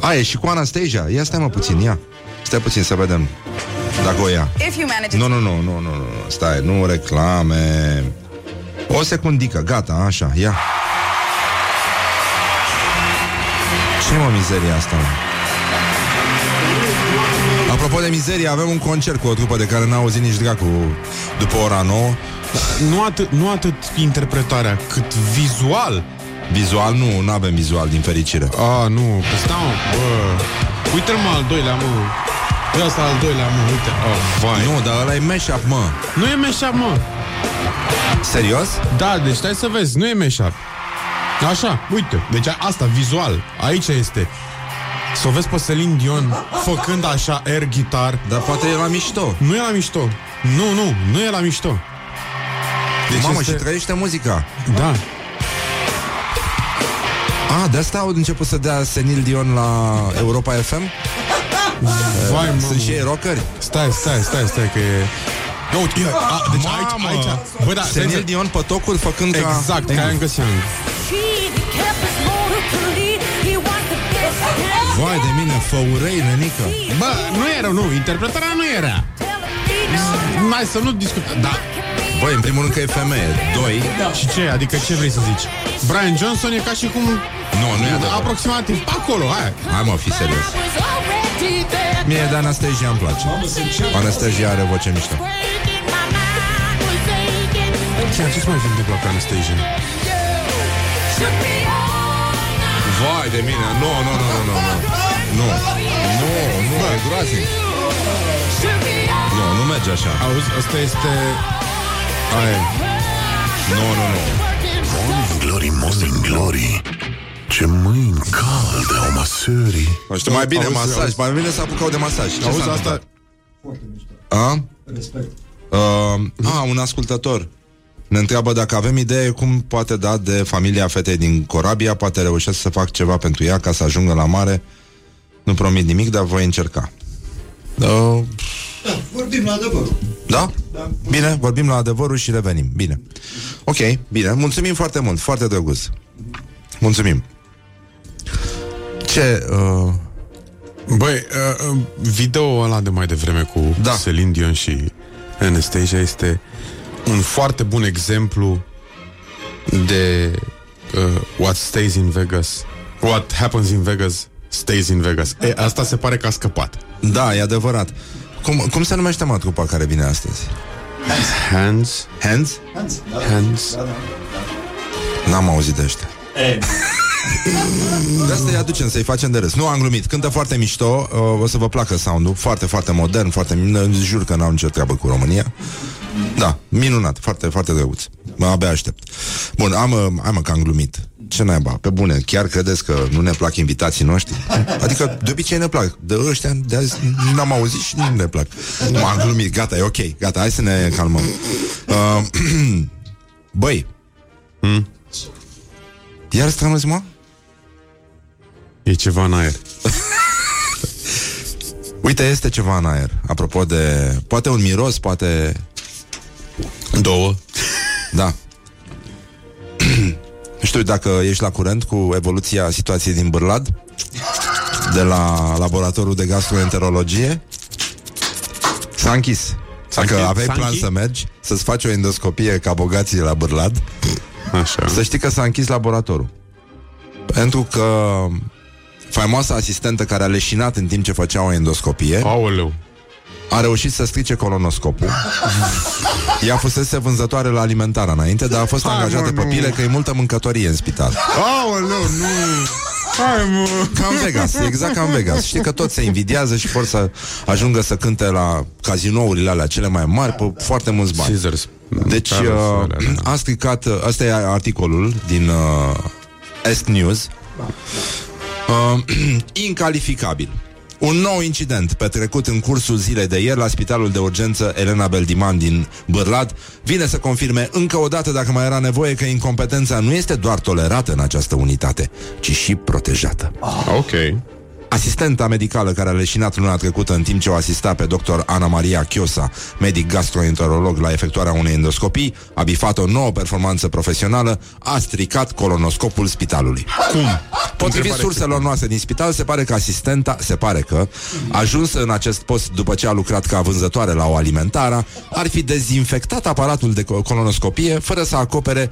S2: A, e și cu Anastasia Ia stai mă puțin, ia Stai puțin să vedem Dacă o ia
S11: If you manage
S2: Nu, nu, nu, nu, nu, nu Stai, nu reclame O secundică, gata, așa, ia. Ce mă mizeria asta, mă? Apropo de mizerie, avem un concert cu o trupă de care n-a auzit nici dracu după ora 9.
S11: Nu atât, nu atât interpretarea, cât vizual.
S2: Vizual nu, nu avem vizual, din fericire.
S11: A, nu, că stau, bă. Uite-l mă al doilea, mă. Ia asta al doilea, mă, uite. Oh, vai.
S2: Nu, dar ăla e mashup, mă.
S11: Nu e meșap, mă.
S2: Serios?
S11: Da, deci stai să vezi, nu e meșap. Așa, uite, deci asta, vizual, aici este. Să o vezi pe Celine Dion făcând așa air guitar.
S2: Dar poate e la mișto.
S11: Nu e la mișto. Nu, nu, nu e la mișto.
S2: Deci Mamă, este... și trăiește muzica.
S11: Da.
S2: Ah, de asta au început să dea Senil Dion la Europa FM?
S11: Vai,
S2: Sunt
S11: mamă.
S2: și ei rockeri?
S11: Stai, stai, stai, stai, că e... Ia uite, ia, a, deci
S2: Mamă!
S11: aici, aici... Bă, da, stai
S2: Senil
S11: să-
S2: Dion pe tocuri făcând ca...
S11: Exact, ca Angus Young.
S2: Vai de mine, făurei, nenică.
S11: Bă, nu era, nu, interpretarea nu era. Hai să nu discutăm. Da.
S2: Băi, în primul rând că e femeie. Doi.
S11: Și ce? Adică ce vrei să zici? Brian Johnson e ca și cum...
S2: Nu, nu e adevărat.
S11: Aproximativ acolo, hai.
S2: Hai mă, fi serios. Mie de Anastasia îmi place. Anastasia are voce mișto.
S11: Ce, ce mai fi întâmplat pe Anastasia?
S2: Vai de mine, nu, nu, nu, nu, nu, nu. Nu, nu, nu, e groaznic. Nu, nu merge așa.
S11: Auzi, asta este... Aia.
S2: Nu, nu, nu.
S1: Morning Glory, Morning Glory Ce mâini calde au masării
S2: Nu știu, mai bine
S11: Auzi,
S2: masaj,
S11: auzi.
S2: mai bine să apucau de masaj. Ce
S11: Auzi,
S2: s-a
S11: asta...
S2: întâmplat? A?
S3: Respect.
S2: Uh, a, un ascultător ne întreabă dacă avem idee cum poate da de familia fetei din Corabia, poate reușesc să fac ceva pentru ea ca să ajungă la mare. Nu promit nimic, dar voi încerca. Uh,
S3: Da, vorbim la adevăr.
S2: da?
S3: Da.
S2: Bine, vorbim la adevărul și revenim. Bine. Ok, bine. Mulțumim foarte mult, foarte drăguț. Mulțumim. Ce... Uh,
S11: Băi, uh, uh, video ăla de mai devreme cu
S2: Da.
S11: Celine Dion și Anastasia este un foarte bun exemplu de uh, what stays in Vegas. What happens in Vegas stays in Vegas. E, asta se pare că a scăpat.
S2: da, e adevărat. Cum, cum se numește mă trupa care vine astăzi?
S11: Hands,
S2: Hands?
S3: Hans, da,
S11: hands.
S3: da, da.
S2: N-am auzit de ăștia.
S3: E,
S2: De asta îi aducem, să-i facem de râs. Nu am glumit, cântă foarte mișto, uh, o să vă placă sound-ul, foarte, foarte modern, foarte min- jur că n-au nicio treabă cu România. Da, minunat, foarte, foarte drăguț. Mă abia aștept. Bun, am, uh, hai mă că am glumit. Ce naiba, pe bune, chiar credeți că nu ne plac invitații noștri? Adică de obicei ne plac, de ăștia de azi n-am auzit și nu ne plac. M-am glumit, gata, e ok, gata, hai să ne calmăm. Uh, băi, iar strănuți, mă?
S11: E ceva în aer.
S2: Uite, este ceva în aer. Apropo de... Poate un miros, poate...
S11: Două.
S2: Da. Nu știu dacă ești la curent cu evoluția situației din Bârlad de la laboratorul de gastroenterologie. S-a închis. Dacă
S11: închis?
S2: aveai
S11: S-a
S2: plan
S11: închis?
S2: să mergi, să-ți faci o endoscopie ca bogații la Bârlad,
S11: Așa.
S2: să știi că s-a închis laboratorul. Pentru că faimoasa asistentă care a leșinat în timp ce făcea o endoscopie
S11: Aoleu.
S2: A reușit să strice colonoscopul. Ea fusese vânzătoare la alimentară înainte, dar a fost
S11: Hai,
S2: angajată
S11: mă,
S2: pe
S11: nu.
S2: pile că e multă mâncătorie în spital.
S11: Aoleu, nu. Hai, mă.
S2: Ca în Vegas, e exact ca în Vegas. Știi că toți se invidiază și vor să ajungă să cânte la cazinourile alea cele mai mari pe foarte mulți bani.
S11: Scissors.
S2: Deci
S11: Carlos,
S2: uh,
S11: alea, da.
S2: a stricat, uh, ăsta e articolul din uh, Est News. Uh, incalificabil. Un nou incident petrecut în cursul zilei de ieri la Spitalul de Urgență Elena Beldiman din Bârlad vine să confirme încă o dată, dacă mai era nevoie, că incompetența nu este doar tolerată în această unitate, ci și protejată.
S11: Ok.
S2: Asistenta medicală care a leșinat luna trecută în timp ce o asista pe doctor Ana Maria Chiosa, medic gastroenterolog la efectuarea unei endoscopii, a bifat o nouă performanță profesională, a stricat colonoscopul spitalului.
S11: Cum?
S2: Potrivit surselor noastre din spital, se pare că asistenta, se pare că, ajuns în acest post după ce a lucrat ca vânzătoare la o alimentară, ar fi dezinfectat aparatul de co- colonoscopie fără să acopere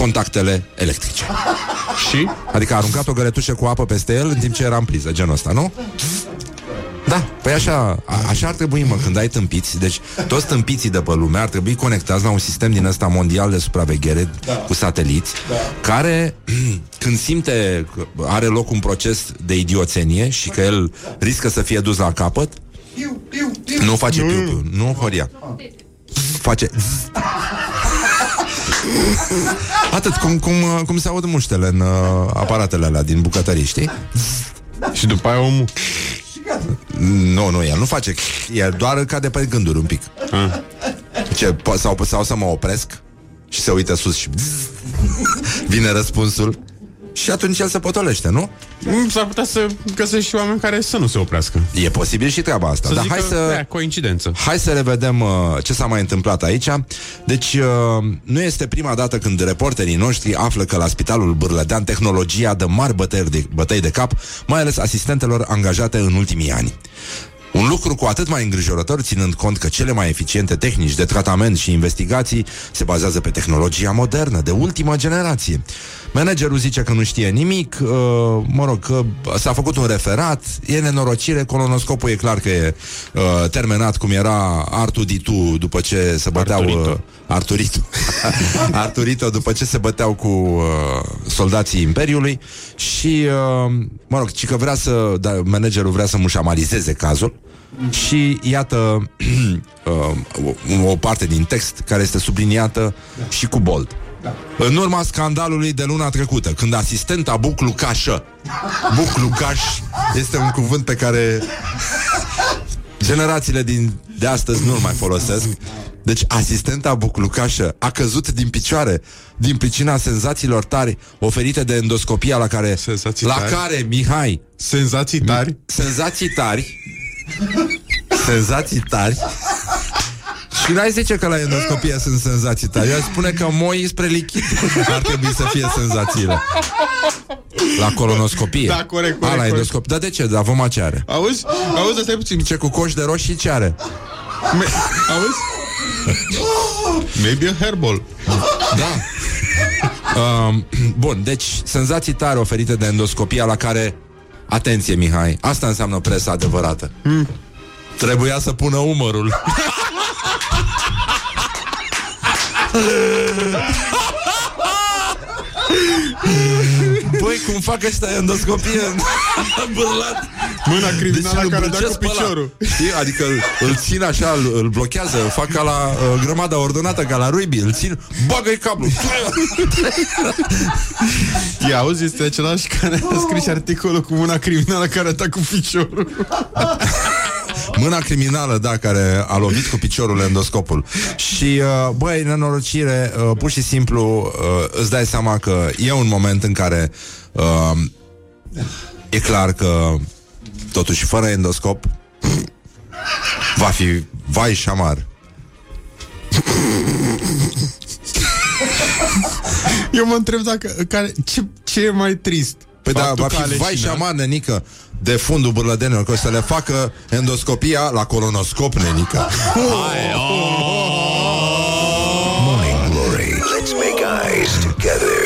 S2: contactele electrice.
S11: Și?
S2: Adică a aruncat o găletușă cu apă peste el în timp ce era în priză, genul ăsta, nu? Da, păi așa, a, așa ar trebui, mă, când ai tâmpiți Deci toți tâmpiții de pe lume ar trebui conectați la un sistem din ăsta mondial de supraveghere da. cu sateliți da. Care, când simte că are loc un proces de idioțenie Și că el riscă să fie dus la capăt
S3: Piu, piu, piu.
S2: Nu face piu-piu, nu Horia Face zzz. Atât cum, cum, cum se aud muștele în uh, aparatele alea din bucătării, știi?
S11: Și după aia omul.
S2: Nu, nu, el nu face. El doar cade pe gânduri un pic. Ce, po- sau, sau să mă opresc Și se uită sus și Vine răspunsul Și atunci el se potolește, nu?
S11: Mm, S-ar putea să găsești și oameni care să nu se oprească
S2: E posibil și treaba asta
S11: Să
S2: Dar
S11: zică,
S2: hai să...
S11: "Aia, coincidență
S2: Hai să revedem uh, ce s-a mai întâmplat aici. Deci, uh, nu este prima dată când reporterii noștri află că la Spitalul Bârlădean tehnologia dă mari bătăi de, bătăi de cap, mai ales asistentelor angajate în ultimii ani. Un lucru cu atât mai îngrijorător, ținând cont că cele mai eficiente tehnici de tratament și investigații se bazează pe tehnologia modernă, de ultimă generație. Managerul zice că nu știe nimic, uh, mă rog, că s-a făcut un referat, e nenorocire, colonoscopul e clar că e uh, terminat cum era Artuditu după ce se băteau...
S11: Arturito.
S2: Uh, Arturito. Arturito după ce se băteau cu uh, soldații Imperiului și, uh, mă rog, ci că vrea să, da, managerul vrea să mușamalizeze cazul și iată uh, o, o parte din text care este subliniată și cu bold. În urma scandalului de luna trecută, când asistenta Buclucașă Buclucaș este un cuvânt pe care generațiile din, de astăzi nu-l mai folosesc. Deci asistenta Buclucașă a căzut din picioare Din pricina senzațiilor tari Oferite de endoscopia la care
S11: Senzații
S2: La
S11: tari?
S2: care, Mihai
S11: Senzații tari?
S2: Senzații tari? Senzații tari și n-ai zice că la endoscopie sunt senzații tari Eu aș spune că moi spre lichid Ar trebui să fie senzațiile La colonoscopie
S11: Da, corect,
S2: A,
S11: corect,
S2: la
S11: corect.
S2: endoscopie Dar de ce? Dar voma ce are?
S11: Auzi? Auzi, stai puțin
S2: Ce cu coș de roșii ce are?
S11: Me- Auzi? Maybe a hairball
S2: Da um, Bun, deci senzații tare oferite de endoscopia la care Atenție, Mihai Asta înseamnă presa adevărată hmm. Trebuia să pună umărul Băi, cum fac ăștia endoscopie în bârlat?
S11: Mâna criminală
S2: îl
S11: care dă cu
S2: blocesc pe ăla.
S11: piciorul
S2: Știi? Adică îl, îl țin așa, îl, îl blochează Fac ca la uh, grămada ordonată Ca la Ruibi, îl țin, bagă-i cablu
S11: Ia, auzi, este același care a scris articolul cu mâna criminală care dă cu piciorul
S2: Mâna criminală, da, care a lovit cu piciorul endoscopul. Și, uh, băi, nenorocire uh, Pur și simplu uh, Îți dai seama că e un moment în care uh, E clar că Totuși, fără endoscop Va fi vai și șamar.
S11: Eu mă întreb dacă care, ce, ce e mai trist?
S2: Păi da,
S11: Faptul
S2: va
S11: că
S2: fi
S11: a
S2: vai și
S11: leșinat?
S2: șamar, nenică De fundul bârlădenilor Că o să le facă endoscopia la colonoscop, nenică
S4: Morning Glory. Let's make eyes together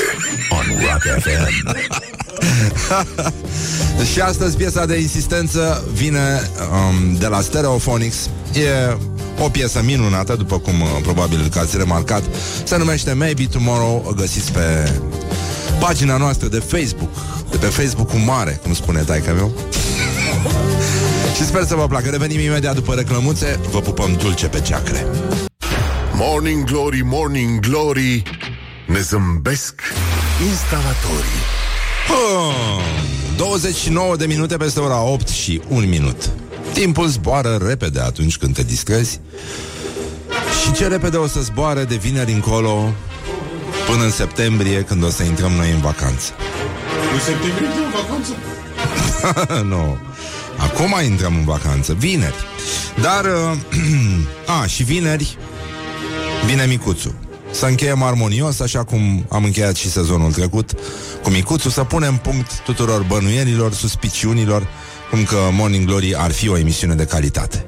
S4: on Rock FM.
S2: Și astăzi piesa de insistență vine um, de la Stereophonics. E o piesă minunată, după cum uh, probabil că ați remarcat. Se numește Maybe Tomorrow. O găsiți pe pagina noastră de Facebook. De pe Facebook-ul mare, cum spune taica meu. Și sper să vă placă. Revenim imediat după reclămuțe. Vă pupăm dulce pe ceacre.
S1: Morning Glory, Morning Glory Ne zâmbesc instalatorii
S2: Oh, 29 de minute peste ora 8 și 1 minut. Timpul zboară repede atunci când te distrezi și ce repede o să zboare de vineri încolo până în septembrie când o să intrăm noi în vacanță.
S11: În septembrie e vacanță
S2: nu. Acum intrăm în vacanță, vineri. Dar, uh, a, și vineri vine Micuțu. Să încheiem armonios, așa cum am încheiat și sezonul trecut cu Micuțu, să punem punct tuturor bănuielilor, suspiciunilor, cum că Morning Glory ar fi o emisiune de calitate.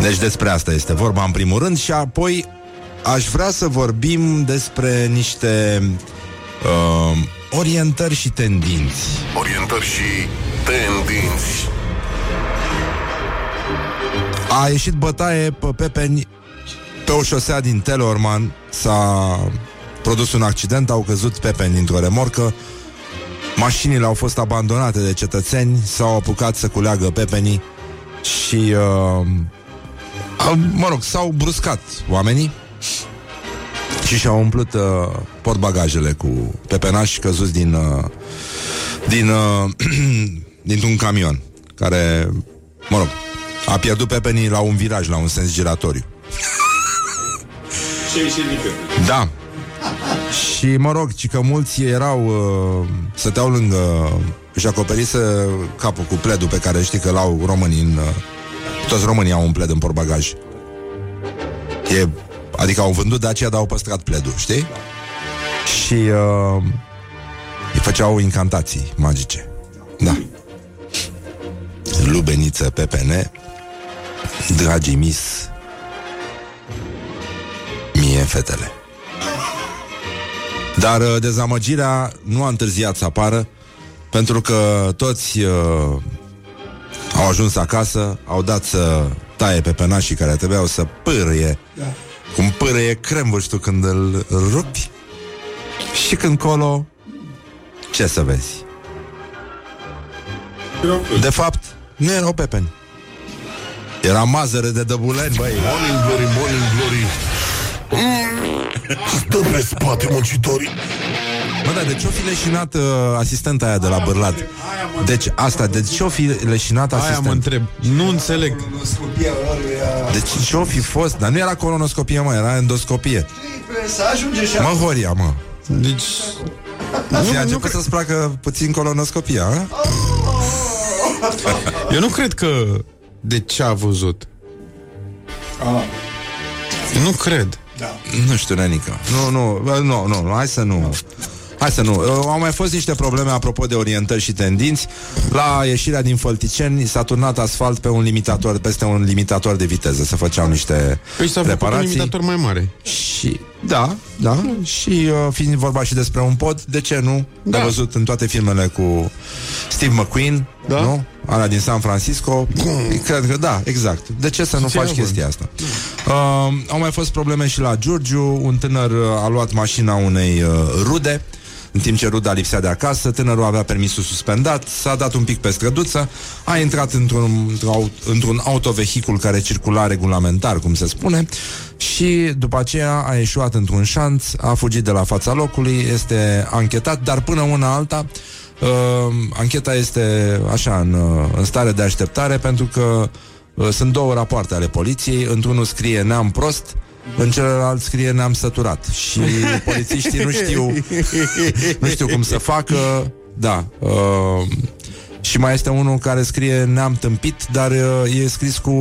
S2: Deci despre asta este vorba în primul rând și apoi aș vrea să vorbim despre niște uh, orientări și tendinți.
S1: Orientări și tendinți.
S2: A ieșit bătaie pe Pepeni pe o șosea din Telorman s-a produs un accident, au căzut Pepeni dintr-o remorcă, mașinile au fost abandonate de cetățeni, s-au apucat să culeagă pepenii și, uh, au, mă rog, s-au bruscat oamenii și și-au umplut uh, portbagajele cu pepenași căzuți din, uh, din, uh, dintr-un camion care, mă rog, a pierdut pepenii la un viraj, la un sens giratoriu.
S10: Și și
S2: Da. Și mă rog, ci că mulți erau uh, Stăteau lângă Își acoperise capul cu pledul Pe care știi că l-au românii în, uh, Toți românii au un pled în portbagaj e, Adică au vândut de aceea Dar au păstrat pledul, știi? Și uh, Îi făceau incantații magice Da Lubeniță PPN Dragii mis Mie fetele dar uh, dezamăgirea nu a întârziat să apară, pentru că toți uh, au ajuns acasă, au dat să taie pe penașii care trebuiau să pârâie, da. Cum pârâie cremvul, știu, când îl rupi. Și când colo, ce să vezi? De fapt, nu erau pepeni. Era mazăre de dăbuleni, băi.
S1: Morning glory, morning glory. Stă pe spate muncitorii.
S2: Mă, da, de ce-o fi leșinat uh, asistenta aia de la Bârlat? Deci asta, de ce-o fi leșinat
S11: Aia
S2: asistent?
S11: mă întreb. Nu înțeleg.
S2: Deci ce-o fi fost? Dar nu era colonoscopie, mă, era endoscopie.
S3: Să ajunge și
S2: Mă, Horia, mă.
S11: Deci...
S2: Nu, a început să-ți placă puțin colonoscopia, a?
S11: Eu nu cred că de ce a văzut. Nu cred.
S2: Nu știu, Nenica. Nu, nu, nu, nu, nu, hai să nu. Hai să nu. Uh, Au mai fost niște probleme apropo de orientări și tendinți. La ieșirea din Fălticeni s-a turnat asfalt pe un limitator, peste un limitator de viteză. Se făceau niște
S11: Păi s-a făcut un
S2: reparații.
S11: limitator mai mare.
S2: Și, da, da, și uh, fiind vorba și despre un pod, de ce nu? Da. Am văzut în toate filmele cu Steve McQueen,
S11: Da.
S2: nu? Ala din San Francisco. Cred că da, exact. De ce să nu
S11: ține
S2: faci
S11: având.
S2: chestia asta? Uh, au mai fost probleme și la Giurgiu. Un tânăr uh, a luat mașina unei uh, rude în timp ce ruda lipsea de acasă, tânărul avea permisul suspendat, s-a dat un pic pe străduță, a intrat într-un, într-un, într-un autovehicul care circula regulamentar, cum se spune, și după aceea a ieșuat într-un șanț, a fugit de la fața locului, este anchetat, dar până una alta, uh, ancheta este așa în, uh, în stare de așteptare pentru că uh, sunt două rapoarte ale poliției, într-unul scrie neam prost, în celălalt scrie ne-am săturat Și polițiștii nu știu Nu știu cum să facă Da uh, Și mai este unul care scrie ne-am tâmpit Dar uh, e scris cu,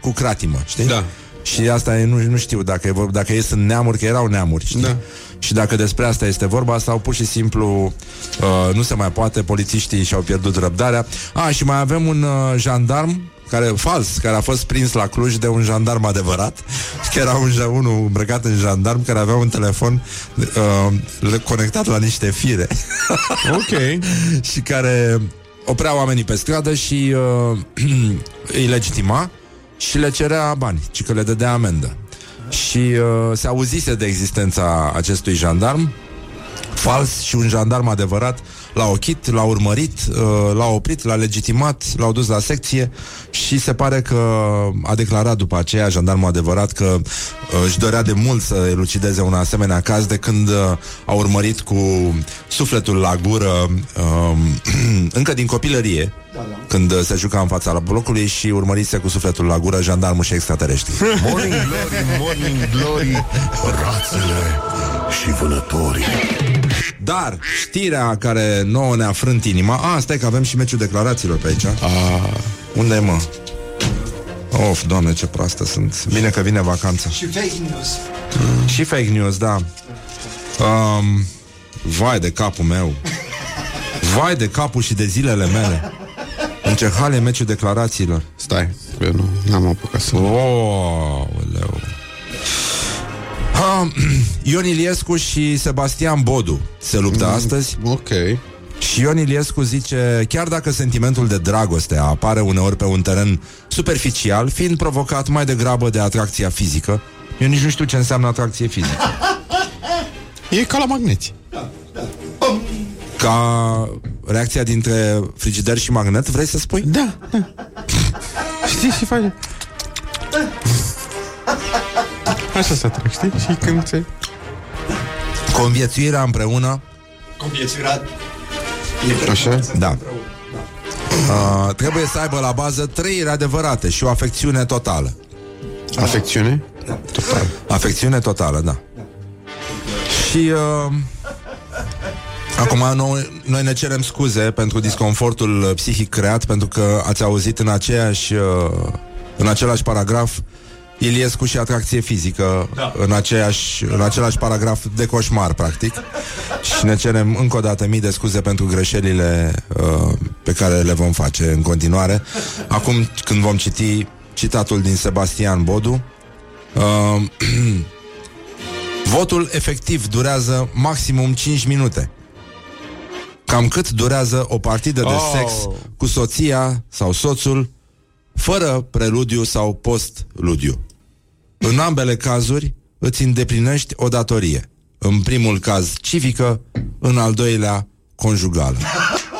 S2: cu cratimă Știi?
S11: Da.
S2: Și asta e, nu, nu știu dacă, e vorba, dacă e sunt neamuri Că erau neamuri știi?
S11: Da.
S2: Și dacă despre asta este vorba Sau pur și simplu uh, Nu se mai poate Polițiștii și-au pierdut răbdarea A, și mai avem un uh, jandarm care, fals, care a fost prins la Cluj de un jandarm adevărat, că era un, ja- unul îmbrăcat în jandarm care avea un telefon uh, le- conectat la niște fire
S11: Ok.
S2: și care oprea oamenii pe stradă și uh, îi legitima și le cerea bani, ci că le dădea amendă. Și uh, se auzise de existența acestui jandarm fals și un jandarm adevărat l-a ochit, l-a urmărit, uh, l-a oprit, l-a legitimat, l-au dus la secție și se pare că a declarat după aceea jandarmul adevărat că uh, își dorea de mult să elucideze un asemenea caz de când uh, a urmărit cu sufletul la gură uh, încă din copilărie când uh, se juca în fața la blocului și urmărise cu sufletul la gură jandarmul și extraterestri.
S1: Morning glory, morning glory, rațele și vânătorii.
S2: Dar știrea care nouă ne-a frânt inima A, stai că avem și meciul declarațiilor pe aici.
S11: A,
S2: Unde e, mă? Of, doamne, ce proastă sunt. Bine că vine vacanța.
S3: Și fake news.
S2: Și fake news, da. Um, Vai de capul meu. Vai de capul și de zilele mele. În ce hal e meciul declarațiilor?
S11: Stai, că nu n-am apucat să...
S2: Oh, leu. Ha, Ion Iliescu și Sebastian Bodu se luptă mm, astăzi
S11: Ok.
S2: și Ion Iliescu zice chiar dacă sentimentul de dragoste apare uneori pe un teren superficial, fiind provocat mai degrabă de atracția fizică, eu nici nu știu ce înseamnă atracție fizică.
S11: E ca la magneți.
S2: Ca reacția dintre frigider și magnet, vrei să spui?
S11: Da, da. Știi și face... Așa se atrag, știi? Și când se...
S2: Conviețuirea împreună
S3: Conviețuirea
S11: Așa?
S2: Da. Uh, trebuie să aibă la bază trăiri adevărate și o afecțiune totală.
S11: Afecțiune? Total.
S2: Afecțiune totală, da. Și uh, acum noi, noi ne cerem scuze pentru disconfortul uh, psihic creat, pentru că ați auzit în aceeași uh, în același paragraf Iliescu și atracție fizică da. în, aceeași, în același paragraf de coșmar, practic. Și ne cerem încă o dată mii de scuze pentru greșelile uh, pe care le vom face în continuare. Acum, când vom citi citatul din Sebastian Bodu, uh, votul efectiv durează maximum 5 minute. Cam cât durează o partidă de
S11: Oh.
S2: sex cu soția sau soțul fără preludiu sau post-ludiu. În ambele cazuri îți îndeplinești o datorie. În primul caz civică, în al doilea conjugală.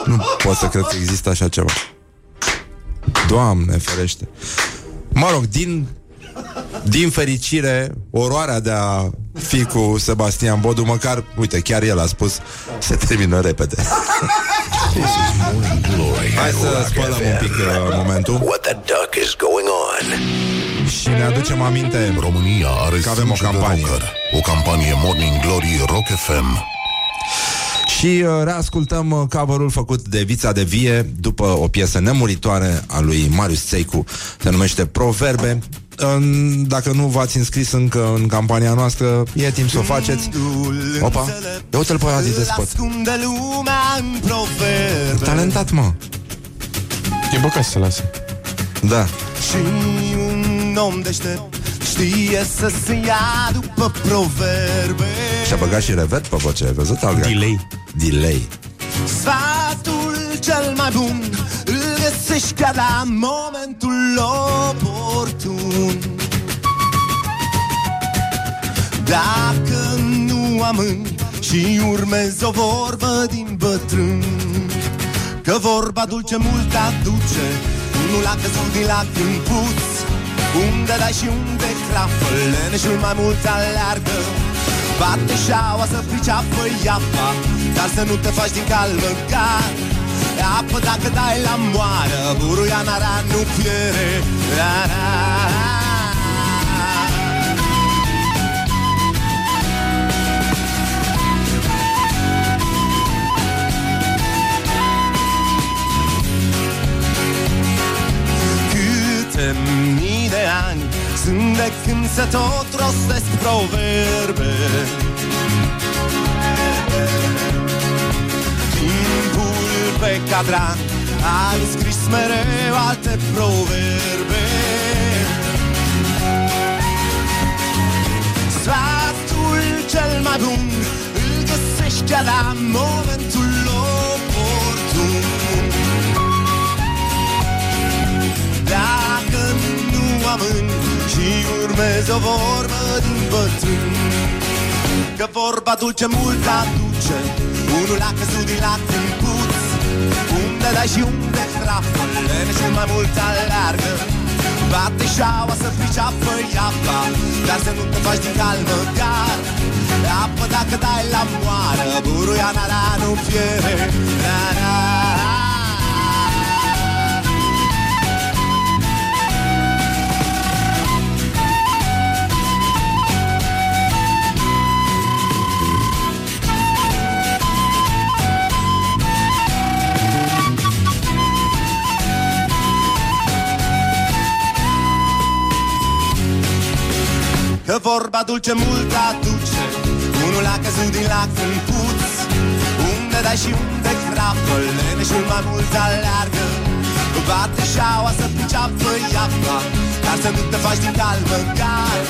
S2: Nu pot să cred că există așa ceva. Doamne ferește. Mă rog, din din fericire, oroarea de a fi cu Sebastian Bodu, măcar, uite, chiar el a spus, se termină repede.
S4: Morning Glory
S2: Hai
S4: at
S2: să
S4: Rock
S2: spălăm un pic
S4: FM.
S2: uh, momentul
S4: What the duck is going on?
S2: și ne aducem aminte
S1: România are
S2: Că avem o
S1: sânge de
S2: campanie.
S1: rocker. O campanie Morning Glory Rock FM.
S2: Și uh, reascultăm uh, cover-ul făcut de Vița de Vie după o piesă nemuritoare a lui Marius Țeicu, se numește Proverbe. În- Dacă nu v-ați înscris încă în campania noastră, e timp să o faceți. Opa, ia uite-l pe Adi de spot.
S12: Ascunde lumea în proverbe
S2: Talentat, mă.
S11: E băcat să lase.
S2: Da.
S12: Și un om deștept știe să se ia după proverbe
S2: Și-a băgat și reverb pe voce, ai văzut, Alga?
S11: Delay.
S2: Delay.
S12: Sfatul cel mai bun îl găsești chiar la momentul oportun Dacă nu amâni și urmezi o vorbă din bătrân Că vorba dulce mult aduce Unul a căzut din lacrimi puț Unde dai și unde crapă Leneșul mai mult aleargă. Bate șaua să priceapă iapa Dar să nu te faci din calmă gar Apă dacă dai la moară Buruianara nu piere. Ra, ra, ra. Câte mii de ani Sunt de când se tot rostesc proverbe. Timpul pe cadran A scris mereu alte proverbe. Sfatul cel mai bun Îl găsești chiar la momentul oportun. Dacă nu amâni și urmezi o vorbă din bătrân. Că vorba dulce mult aduce Unul a căzut din lacrimi puț Unde dai și unde crapă Leneșul mai mult aleargă Bate șaua să priceapă iapa Dar să nu te faci din calmă gar. Apă dacă dai la moară Buruiana la nu piere. La, la, la. vorba dulce mult aduce. Unul a căzut din lac în puț. Unde dai și unde crapă Leneșul mai mult aleargă. Bate șaua să priceapă iapa Dar să nu te faci din cal măcar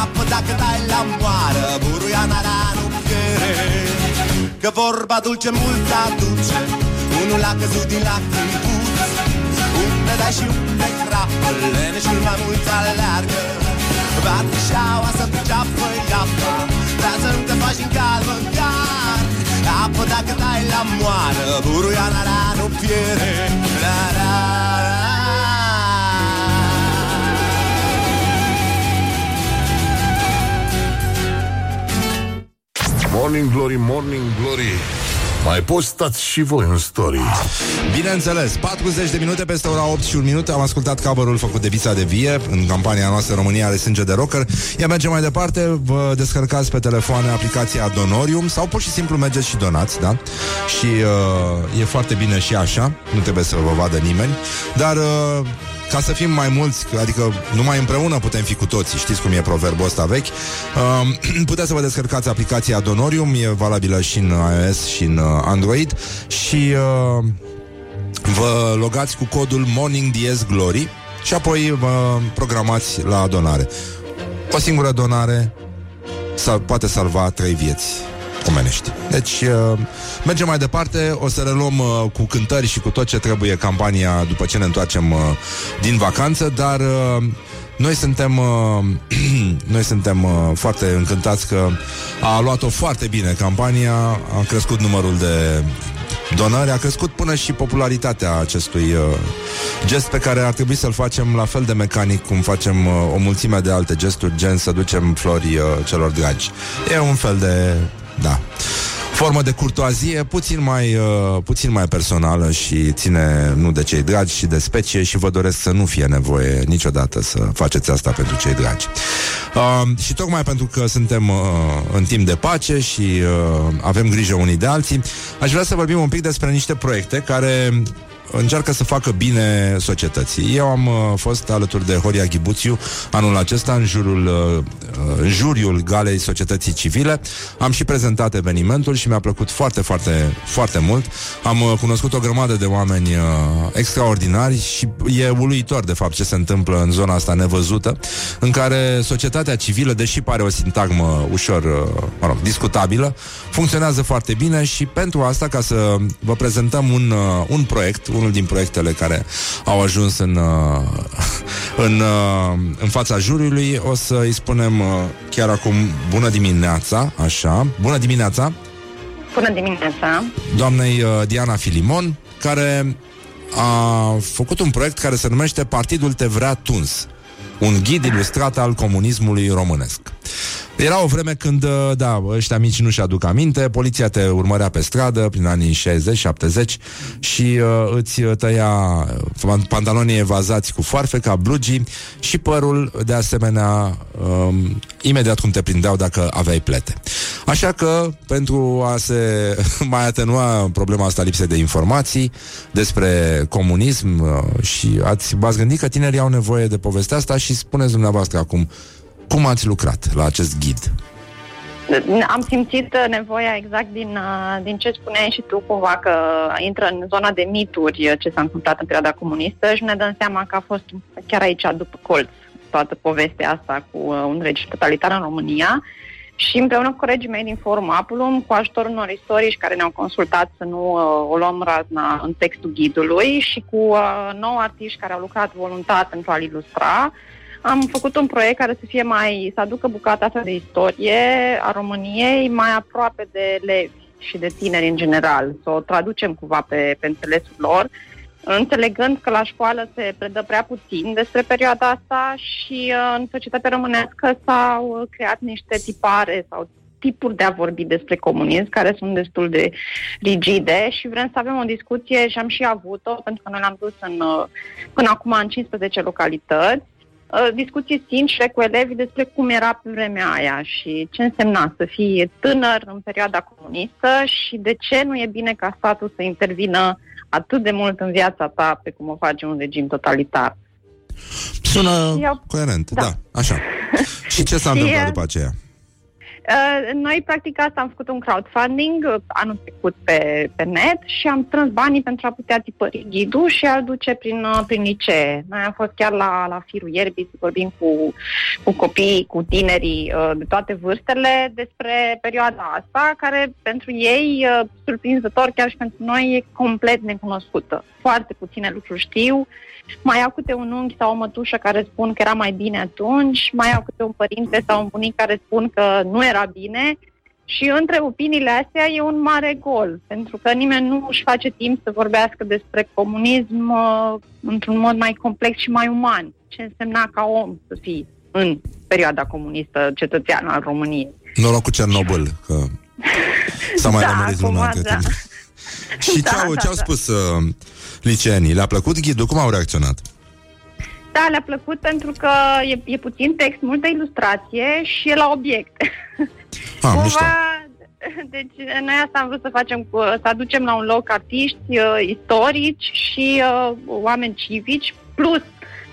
S12: Apă dacă dai la moară Buruiana nu piere Că vorba dulce mult aduce. Unul a căzut din lac în puț. Unde dai și unde crapă Leneșul mai mult aleargă Bate șaua să priceapă iapa Dar să nu te faci din cal măcar Apă dacă dai la moară Buruiana nu piere. La, la, la.
S1: Morning Glory, Morning Glory Mai poți stați și voi în story.
S2: Bineînțeles, 40 de minute peste ora 8 și un minut. Am ascultat cover făcut de Vița de Vie În campania noastră România are sânge de rocker. Ea merge mai departe Vă descărcați pe telefoane aplicația Donorium Sau pur și simplu mergeți și donați da? Și uh, e foarte bine și așa Nu trebuie să vă vadă nimeni. Dar uh, ca să fim mai mulți, adică numai împreună putem fi cu toții, știți cum e proverbul ăsta vechi, uh, puteți să vă descărcați aplicația Donorium, e valabilă și în iOS și în uh, Android. Și uh, vă logați cu codul Morning Diez Glory și apoi vă programați la donare. O singură donare sa- poate salva trei vieți omenești. Deci, uh, mergem mai departe, o să reluăm uh, cu cântări și cu tot ce trebuie campania după ce ne întoarcem uh, din vacanță, dar uh, noi suntem, uh, noi suntem uh, foarte încântați că a luat-o foarte bine campania, a crescut numărul de donări, a crescut până și popularitatea acestui uh, gest pe care ar trebui să-l facem la fel de mecanic cum facem uh, o mulțime de alte gesturi, gen să ducem flori uh, celor dragi. E un fel de... da formă de curtoazie puțin mai, uh, puțin mai personală și ține nu de cei dragi, și de specie și vă doresc să nu fie nevoie niciodată să faceți asta pentru cei dragi. Uh, și tocmai pentru că suntem uh, în timp de pace și uh, avem grijă unii de alții, aș vrea să vorbim un pic despre niște proiecte care încearcă să facă bine societății. Eu am uh, fost alături de Horia Ghibuțiu anul acesta în jurul uh, în juriul Galei Societății Civile. Am și prezentat evenimentul și mi-a plăcut foarte, foarte, foarte mult. Am uh, cunoscut o grămadă de oameni uh, extraordinari și e uluitor, de fapt, ce se întâmplă în zona asta nevăzută, în care societatea civilă, deși pare o sintagmă ușor, uh, mă rog, discutabilă, funcționează foarte bine și pentru asta, ca să vă prezentăm un, uh, un proiect, unul din proiectele care au ajuns în, uh, în, uh, în fața juriului, o să îi spunem uh, chiar acum bună dimineața, așa, bună dimineața,
S13: Bună dimineața!
S2: doamnei uh, Diana Filimon, care a făcut un proiect care se numește Partidul Te Vrea Tuns, un ghid ilustrat al comunismului românesc. Era o vreme când, uh, da, ăștia mici nu-și aduc aminte, poliția te urmărea pe stradă prin anii 60-70 și uh, îți tăia uh, pantalonii evazați cu foarfeca, blugii și părul, de asemenea, um, imediat cum te prindeau dacă aveai plete. Așa că, pentru a se mai atenua problema asta lipsei de informații despre comunism uh, și ați, v-ați gândit că tinerii au nevoie de povestea asta și spuneți dumneavoastră acum cum ați lucrat la acest ghid?
S13: Am simțit uh, nevoia exact din, uh, din ce spuneai și tu cumva că intră în zona de mituri uh, ce s-a întâmplat în perioada comunistă și ne dăm seama că a fost chiar aici după colț toată povestea asta cu un regim totalitar în România și împreună cu colegii mei din Forum Apulum, cu ajutorul unor istorici care ne-au consultat să nu uh, o luăm razna în textul ghidului și cu uh, nouă artiști care au lucrat voluntar pentru a-l ilustra, am făcut un proiect care să fie mai, să aducă bucata asta de istorie a României mai aproape de elevi și de tineri în general, să o traducem cumva pe, pe înțelesul lor, înțelegând că la școală se predă prea puțin despre perioada asta și uh, în societatea românească s-au uh, creat niște tipare sau tipuri de a vorbi despre comunism care sunt destul de rigide și vrem să avem o discuție și am și avut-o pentru că noi l-am dus în, uh, până acum în 15 localități. Uh, discuții sincere cu elevii despre cum era pe vremea aia și ce însemna să fii tânăr în perioada comunistă și de ce nu e bine ca statul să intervină atât de mult în viața ta pe cum o face un regim totalitar.
S2: Sună
S13: Eu-
S2: coerent, da.
S13: da.
S2: da, așa. Și ce s-a
S13: Și,
S2: întâmplat
S13: uh,
S2: după aceea?
S13: Uh, Noi, practic, asta am făcut un crowdfunding uh, anul trecut pe, pe net și am strâns banii pentru a putea tipări ghidul și a-l duce prin, uh, prin licee. Noi am fost chiar la, la firul ierbii să vorbim cu, cu copiii, cu tinerii uh, de toate vârstele despre perioada asta, care pentru ei, uh, surprinzător, chiar și pentru noi, e complet necunoscută. Foarte puține lucruri știu. Mai au câte un unchi sau o mătușă care spun că era mai bine atunci, mai au câte un părinte sau un bunic care spun că nu era bine și între opiniile astea e un mare gol, pentru că nimeni nu își face timp să vorbească despre comunism uh, într-un mod mai complex și mai uman. Ce însemna ca om să fii în perioada comunistă cetățean al României.
S2: Noroc cu Cernobâl, că s-a mai
S13: Da,
S2: lămurit
S13: acum,
S2: lumea între
S13: da.
S2: timp. Și
S13: Da,
S2: ce-au,
S13: da,
S2: ce-au
S13: da.
S2: spus uh, liceenii? Le-a plăcut ghidul? Cum au reacționat?
S13: Da, le-a plăcut pentru că e, e puțin text, multă ilustrație și e la obiect.
S2: Ah, mișto.
S13: deci noi asta am vrut să facem, cu, să aducem la un loc artiști uh, istorici și uh, oameni civici, plus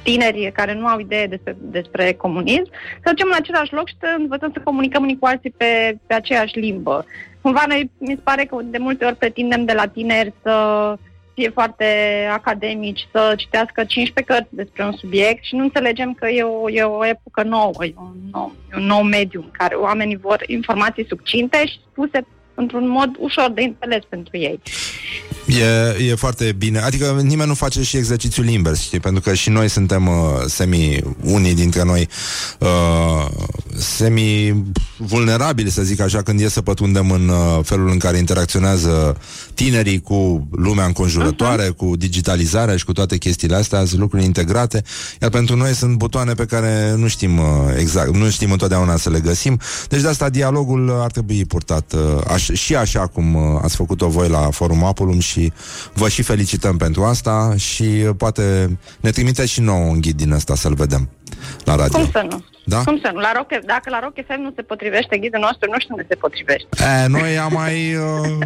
S13: tineri care nu au idee despre, despre comunism, să ducem la același loc și să învățăm să comunicăm unii cu alții pe, pe aceeași limbă. Cumva noi, mi se pare că de multe ori pretindem de la tineri să fie foarte academici, să citească 15 cărți despre un subiect și nu înțelegem că e o, e o epocă nouă, e un nou, e un nou mediu în care oamenii vor informații succinte și spuse într-un mod ușor de înțeles pentru ei.
S2: E, e foarte bine. Adică nimeni nu face și exercițiul invers, știi? Pentru că și noi suntem uh, semi, unii dintre noi, uh, semi-vulnerabili, să zic așa, când e să pătundem în uh, felul în care interacționează tinerii cu lumea înconjurătoare, uh-huh. cu digitalizarea și cu toate chestiile astea, sunt lucruri integrate, iar pentru noi sunt butoane pe care nu știm uh, exact, nu știm întotdeauna să le găsim. Deci de asta dialogul ar trebui purtat uh, aș, și așa cum uh, ați făcut-o voi la Forum Apulum și vă și felicităm pentru asta și uh, poate ne trimiteți și nouă un ghid din ăsta să-l vedem la radio.
S13: Cum să nu?
S2: Da?
S13: Cum să nu? La Rock, dacă la Rock FM nu se potrivește ghidul nostru, nu știu unde se potrivește.
S2: E, noi am mai uh,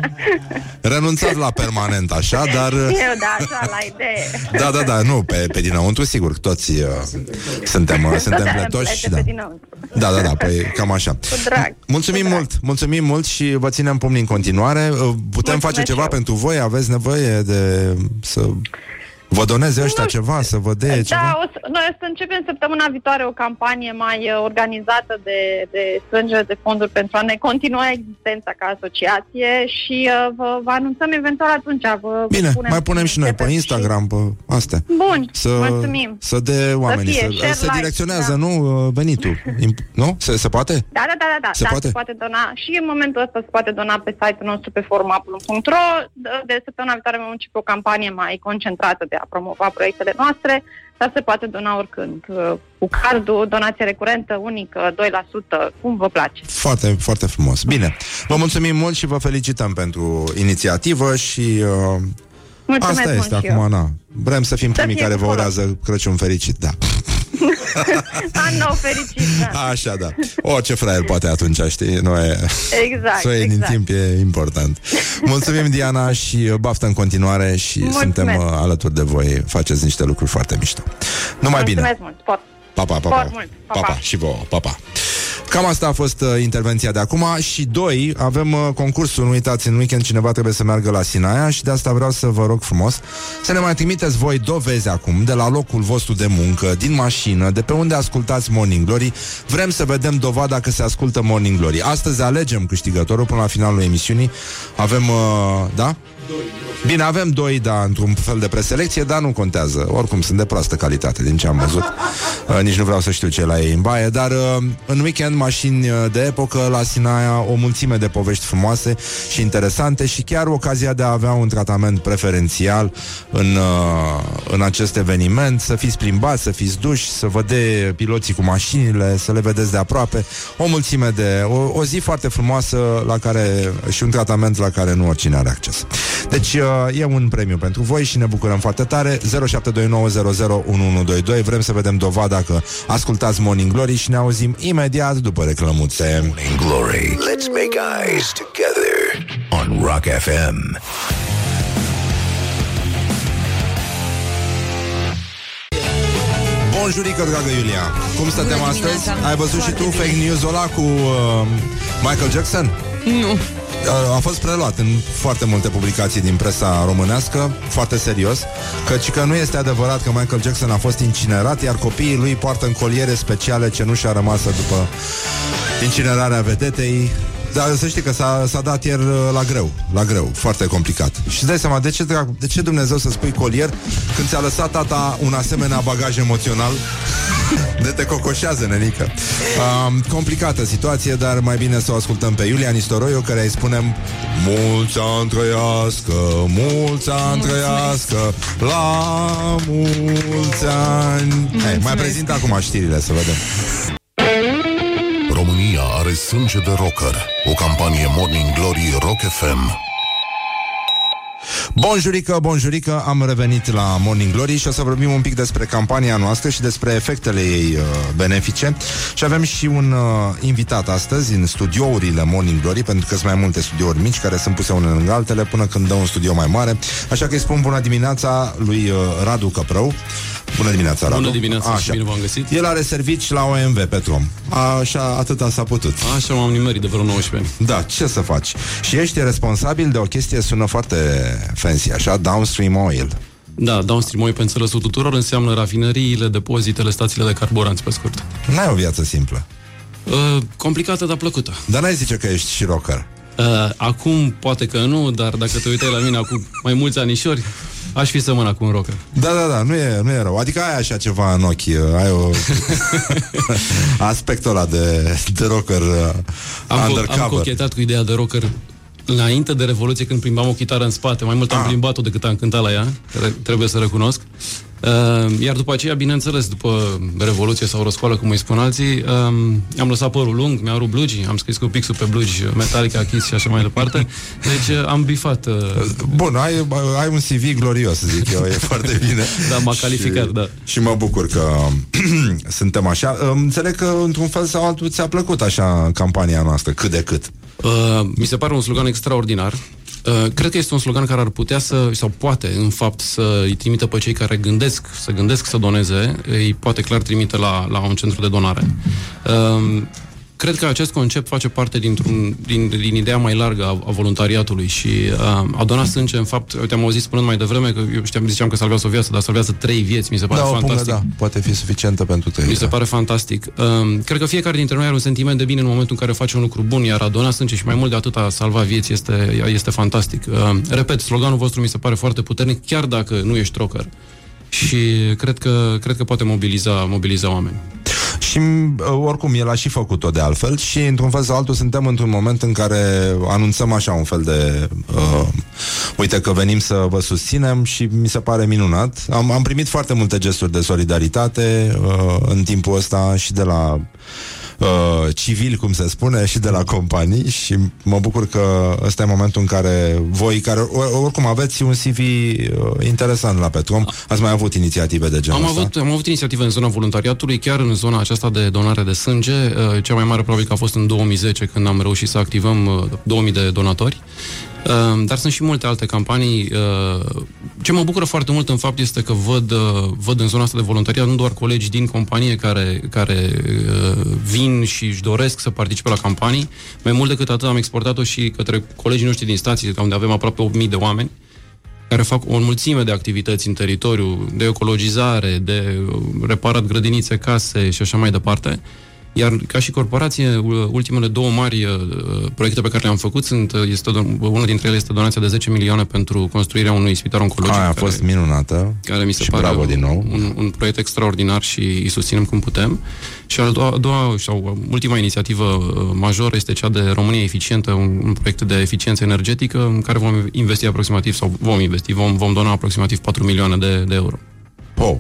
S2: renunțat la permanent așa, dar... Uh,
S13: Eu, da, așa, la idee.
S2: da, da, da, nu, pe, pe dinăuntru, sigur, toți uh, suntem, uh, suntem
S13: Toate
S2: pletoși.
S13: plete
S2: Da.
S13: pe dinăuntru.
S2: da, da, da, păi cam așa.
S13: Cu drag.
S2: Mulțumim mult, mulțumim mult și vă ținem pumnii în continuare. Uh, Putem
S13: Mulțumesc
S2: face ceva
S13: și eu.
S2: pentru voi? Aveți nevoie de să vă doneze ăștia ceva, să vă dea ceva?
S13: Da, o să, noi o să începem săptămâna viitoare o campanie mai uh, organizată de, de strângere de fonduri pentru a ne continua existența ca asociație și uh, vă, vă anunțăm eventual atunci. Vă,
S2: Bine,
S13: vă punem
S2: mai punem și noi pe Instagram, pe astea.
S13: Bun,
S2: Să,
S13: mulțumim.
S2: să de oamenii,
S13: fie
S2: să,
S13: share
S2: să
S13: like,
S2: direcționează,
S13: da.
S2: nu, uh, venitul. Imp- nu? Se, se poate?
S13: Da, da, da, da, da.
S2: Se
S13: da,
S2: poate?
S13: se poate dona și în momentul ăsta se poate dona pe site-ul nostru pe forumapulum.ro. De, de săptămâna viitoare vom începe o campanie mai concentrată de a promova proiectele noastre, dar se poate dona oricând. Uh, Cu cardul, donație recurentă, unică, 2%, cum vă place.
S2: Foarte, foarte frumos. Bine, vă mulțumim mult și vă felicităm pentru inițiativă și uh,
S13: Mulțumesc
S2: asta
S13: mult
S2: este
S13: și
S2: acum,
S13: eu.
S2: na. Vrem să fim
S13: Să
S2: primii
S13: fie
S2: care vă
S13: cu folos.
S2: urează Crăciun fericit, da.
S13: An nou fericit, da.
S2: Așa, da. Orice fraier poate atunci, știi? Nu e...
S13: Exact,
S2: Să o iei din
S13: exact.
S2: timp e important. Mulțumim, Diana, și uh, baftă în continuare și
S13: Mulțumesc.
S2: suntem uh, alături de voi. Faceți niște lucruri foarte mișto. Numai bine.
S13: Mulțumesc mult, sport.
S2: Pa, pa, pa,
S13: Sport
S2: pa.
S13: mult.
S2: Pa, pa. Și vouă. Pa, pa. Cam asta a fost uh, intervenția de acum și doi, avem uh, concursul, nu uitați, în weekend cineva trebuie să meargă la Sinaia și de asta vreau să vă rog frumos să ne mai trimiteți voi dovezi acum de la locul vostru de muncă, din mașină, de pe unde ascultați Morning Glory. Vrem să vedem dovada că se ascultă Morning Glory. Astăzi alegem câștigătorul până la finalul emisiunii. Avem, uh, da? Bine, avem doi, da, într-un fel de preselecție, dar nu contează. Oricum sunt de proastă calitate, din ce am văzut. Uh, nici nu vreau să știu ce e la ei în baie, dar uh, în weekend mașini uh, de epocă la Sinaia, o mulțime de povești frumoase și interesante și chiar ocazia de a avea un tratament preferențial în, uh, în acest eveniment, să fiți plimbați, să fiți duși, să vă dea piloții cu mașinile, să le vedeți de aproape. O mulțime de... O, o zi foarte frumoasă la care și un tratament la care nu oricine are acces. Deci uh, e un premiu pentru voi și ne bucurăm foarte tare 0729001122 Vrem să vedem dovada că ascultați Morning Glory și ne auzim imediat după reclămuțe
S4: Morning Glory. Let's make eyes together on Rock FM.
S2: Bonjurică, dragă Iulia Cum stătem
S9: Bună
S2: astăzi?
S9: dimineața.
S2: Ai văzut și tu fake news-ul ăla cu uh, Michael Jackson?
S9: Nu.
S2: A- A fost preluat în foarte multe publicații din presa românească, foarte serios, căci că nu este adevărat că Michael Jackson a fost incinerat, iar copiii lui poartă în coliere speciale cenușa rămasă după incinerarea vedetei. Dar să știi că s-a, s-a dat ieri uh, la greu, la greu, foarte complicat. Și îți dai seama, de ce, drag- de ce Dumnezeu să spui colier când ți-a lăsat tata un asemenea bagaj emoțional? De te cocoșează, nenică. Um, complicată situație, dar mai bine să o ascultăm pe Iulia Nistoroiu, care îi spunem Mulți ani trăiască, mulți ani trăiască, la mulți ani. Hai, mai prezint acum știrile, să vedem.
S1: România are sânge de rocker. O campanie Morning Glory Rock FM.
S2: Bonjurică, bonjurică, am revenit la Morning Glory și o să vorbim un pic despre campania noastră și despre efectele ei uh, benefice. Și avem și un uh, invitat astăzi în studiourile Morning Glory, pentru că sunt mai multe studiouri mici care sunt puse unele lângă altele până când dă un studio mai mare. Așa că îi spun bună dimineața lui uh, Radu Căprău. Bună dimineața, Radu.
S14: Bună dimineața și bine v-am găsit.
S2: El are servici la OMV Petrom. Așa, atâta s-a putut.
S14: Așa m-am nimerit de vreo 19 ani.
S2: Da, ce să faci? Și ești responsabil de o chestie, sună foarte fancy, așa, Downstream Oil.
S14: Da, downstream oil pe înțelesul tuturor înseamnă rafinăriile, depozitele, stațiile de carburanți, pe scurt.
S2: N-ai o viață simplă.
S14: Uh, complicată, dar plăcută.
S2: Dar n-ai zice că ești și rocker.
S14: Uh, acum poate că nu, dar dacă te uitai la mine acum mai mulți anișori, aș fi sămână cu un rocker.
S2: Da, da, da, nu e, nu e rău. Adică ai așa ceva în ochi, ai o... aspectul ăla de, de rocker uh,
S14: Am, co-
S2: undercover.
S14: am cochetat cu ideea de rocker înainte de Revoluție, când plimbam o chitară în spate. Mai mult am
S2: Ah.
S14: plimbat-o decât am cântat la ea, tre- trebuie să recunosc. Uh, iar după aceea, bineînțeles, după Revoluție sau răscoală, cum îi spun alții, um, am lăsat părul lung, mi-am rupt blugii, am scris cu pixul pe blugi, Metallica, Kiss și așa mai departe. Deci uh, am bifat. Uh,
S2: Bun, ai, ai un CV glorios, zic eu, e foarte bine.
S14: Da, m-a calificat,
S2: și,
S14: da.
S2: Și mă bucur că suntem așa. Înțeleg că, într-un fel sau altul, ți-a plăcut așa campania noastră, cât de cât.
S14: Uh, mi se pare un slogan extraordinar. Uh, cred că este un slogan care ar putea să, sau poate, în fapt, să îi trimită pe cei care gândesc, să gândesc să doneze, îi poate clar trimite la, la un centru de donare. Uh, cred că acest concept face parte dintr-un, din, din ideea mai largă a, a voluntariatului și uh, a dona sânge, în fapt, uite, am auzit spunând mai devreme că eu știam, ziceam că salvează o viață, dar salvează trei vieți, mi se pare
S2: da, o
S14: fantastic.
S2: pungă, da, poate fi suficientă pentru tăi.
S14: Mi se pare fantastic. Um, cred că fiecare dintre noi are un sentiment de bine în momentul în care face un lucru bun, iar a dona sânge și mai mult de atât a salva vieți este, este fantastic. Um, repet, sloganul vostru mi se pare foarte puternic, chiar dacă nu ești rocker. Și cred că, cred că poate mobiliza, mobiliza oameni.
S2: Și uh, oricum, el a și făcut-o de altfel și într-un fel sau altul suntem într-un moment în care anunțăm așa un fel de uh, uite că venim să vă susținem și mi se pare minunat. Am, am primit foarte multe gesturi de solidaritate uh, în timpul ăsta și de la uh, civil, cum se spune, și de la companii și mă bucur că ăsta e momentul în care voi, care or- oricum aveți un CV uh, interesant la Petrom, ați mai avut inițiative de genul
S14: Am
S2: ăsta?
S14: avut, am avut inițiative în zona voluntariatului, chiar în zona aceasta de donare de sânge. Uh, Cea mai mare probabil că a fost în 2010, când am reușit să activăm uh, 2000 de donatori. Uh, Dar sunt și multe alte campanii. Uh, Ce mă bucură foarte mult, în fapt, este că văd, uh, văd în zona asta de voluntariat nu doar colegi din companie care, care uh, vin și își doresc să participe la campanii. Mai mult decât atât am exportat-o și către colegii noștri din stații, unde avem aproape 8.000 de oameni care fac o mulțime de activități în teritoriu, de ecologizare, de uh, reparat grădinițe, case și așa mai departe. Iar ca și corporație, u- ultimele două mari uh, proiecte pe care le-am făcut sunt, uh, este, don- unul dintre ele este donația de 10 milioane pentru construirea unui spital oncologic.
S2: Aia a
S14: care-
S2: fost minunată
S14: care mi se
S2: și
S14: pare
S2: bravo din nou.
S14: Un, un proiect extraordinar și îi susținem cum putem. Și a doua, a doua sau ultima inițiativă uh, majoră este cea de România Eficientă, un, un proiect de eficiență energetică în care vom investi aproximativ, sau vom investi, vom, vom dona aproximativ 4 milioane de, de euro.
S2: Oh,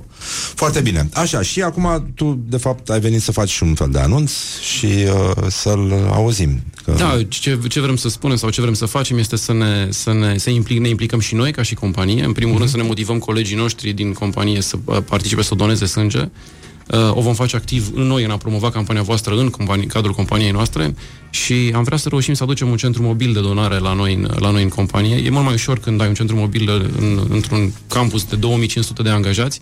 S2: foarte bine. Așa, și acum tu, de fapt, ai venit să faci și un fel de anunț și uh, să-l auzim. Că...
S14: Da, ce, ce vrem să spunem sau ce vrem să facem este să ne, să ne, să implic, ne implicăm și noi ca și companie. În primul
S2: Mhm.
S14: rând să ne motivăm colegii noștri din companie să uh, participe, să doneze sânge. Uh, o vom face activ în noi în a promova campania voastră în companie, cadrul companiei noastre și am vrea să reușim să aducem un centru mobil de donare la noi, în, la noi în companie. E mult mai ușor când ai un centru mobil în, într-un campus de 2500 de angajați.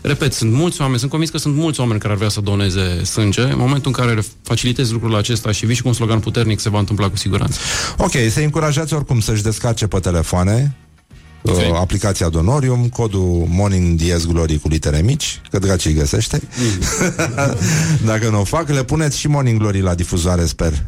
S14: Repet, sunt mulți oameni, sunt convins că sunt mulți oameni care ar vrea să doneze sânge. În momentul în care facilitezi lucrul acesta și vii și cu un slogan puternic, se va întâmpla cu siguranță.
S2: Ok, să încurajați oricum să-și descarce pe telefoane
S14: Ok.
S2: uh, aplicația Donorium, codul Morning Diez Glory cu litere mici, că dragi îi găsește. Dacă nu o fac, le puneți și Morning Glory la difuzoare, sper.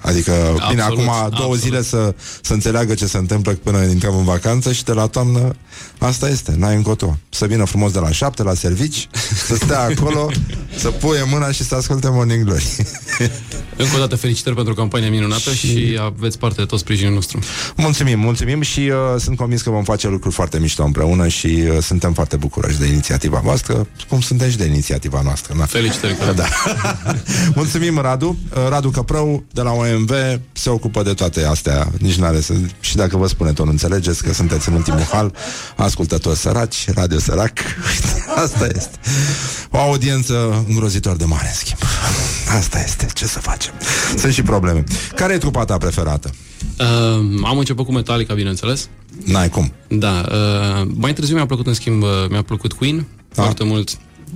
S2: Adică, bine,
S14: Absolut,
S2: acum două
S14: absolut.
S2: zile să, să înțeleagă ce se întâmplă până intrăm în vacanță și de la toamnă asta este, n-ai încotro. Să vină frumos de la șapte la servici, să stea acolo, să puie mâna și să asculte Morning Glory.
S14: Încă o dată felicitări pentru campania minunată și, și aveți parte de tot sprijinul nostru.
S2: Mulțumim, mulțumim și uh, sunt convins că vom face lucruri foarte mișto împreună și uh, suntem foarte bucuroși de inițiativa voastră, cum suntem și de inițiativa noastră. Na.
S14: Felicitări,
S2: Da. Mulțumim, Radu. Uh, Radu Căprău, de la OMV, se ocupă de toate astea. Nici n-are să... Și dacă vă spune tot, nu înțelegeți că sunteți în ultimul hal, ascultători săraci, radio sărac. Asta este. O audiență îngrozitor de mare, în schimb. Asta este. Ce să facem? Sunt și probleme. Care e trupa ta preferată?
S14: Uh, am început cu Metallica, bineînțeles.
S2: N-ai cum.
S14: Da. Uh, mai târziu mi-a plăcut, în schimb, uh, mi-a plăcut Queen.
S2: Da.
S14: Foarte mult.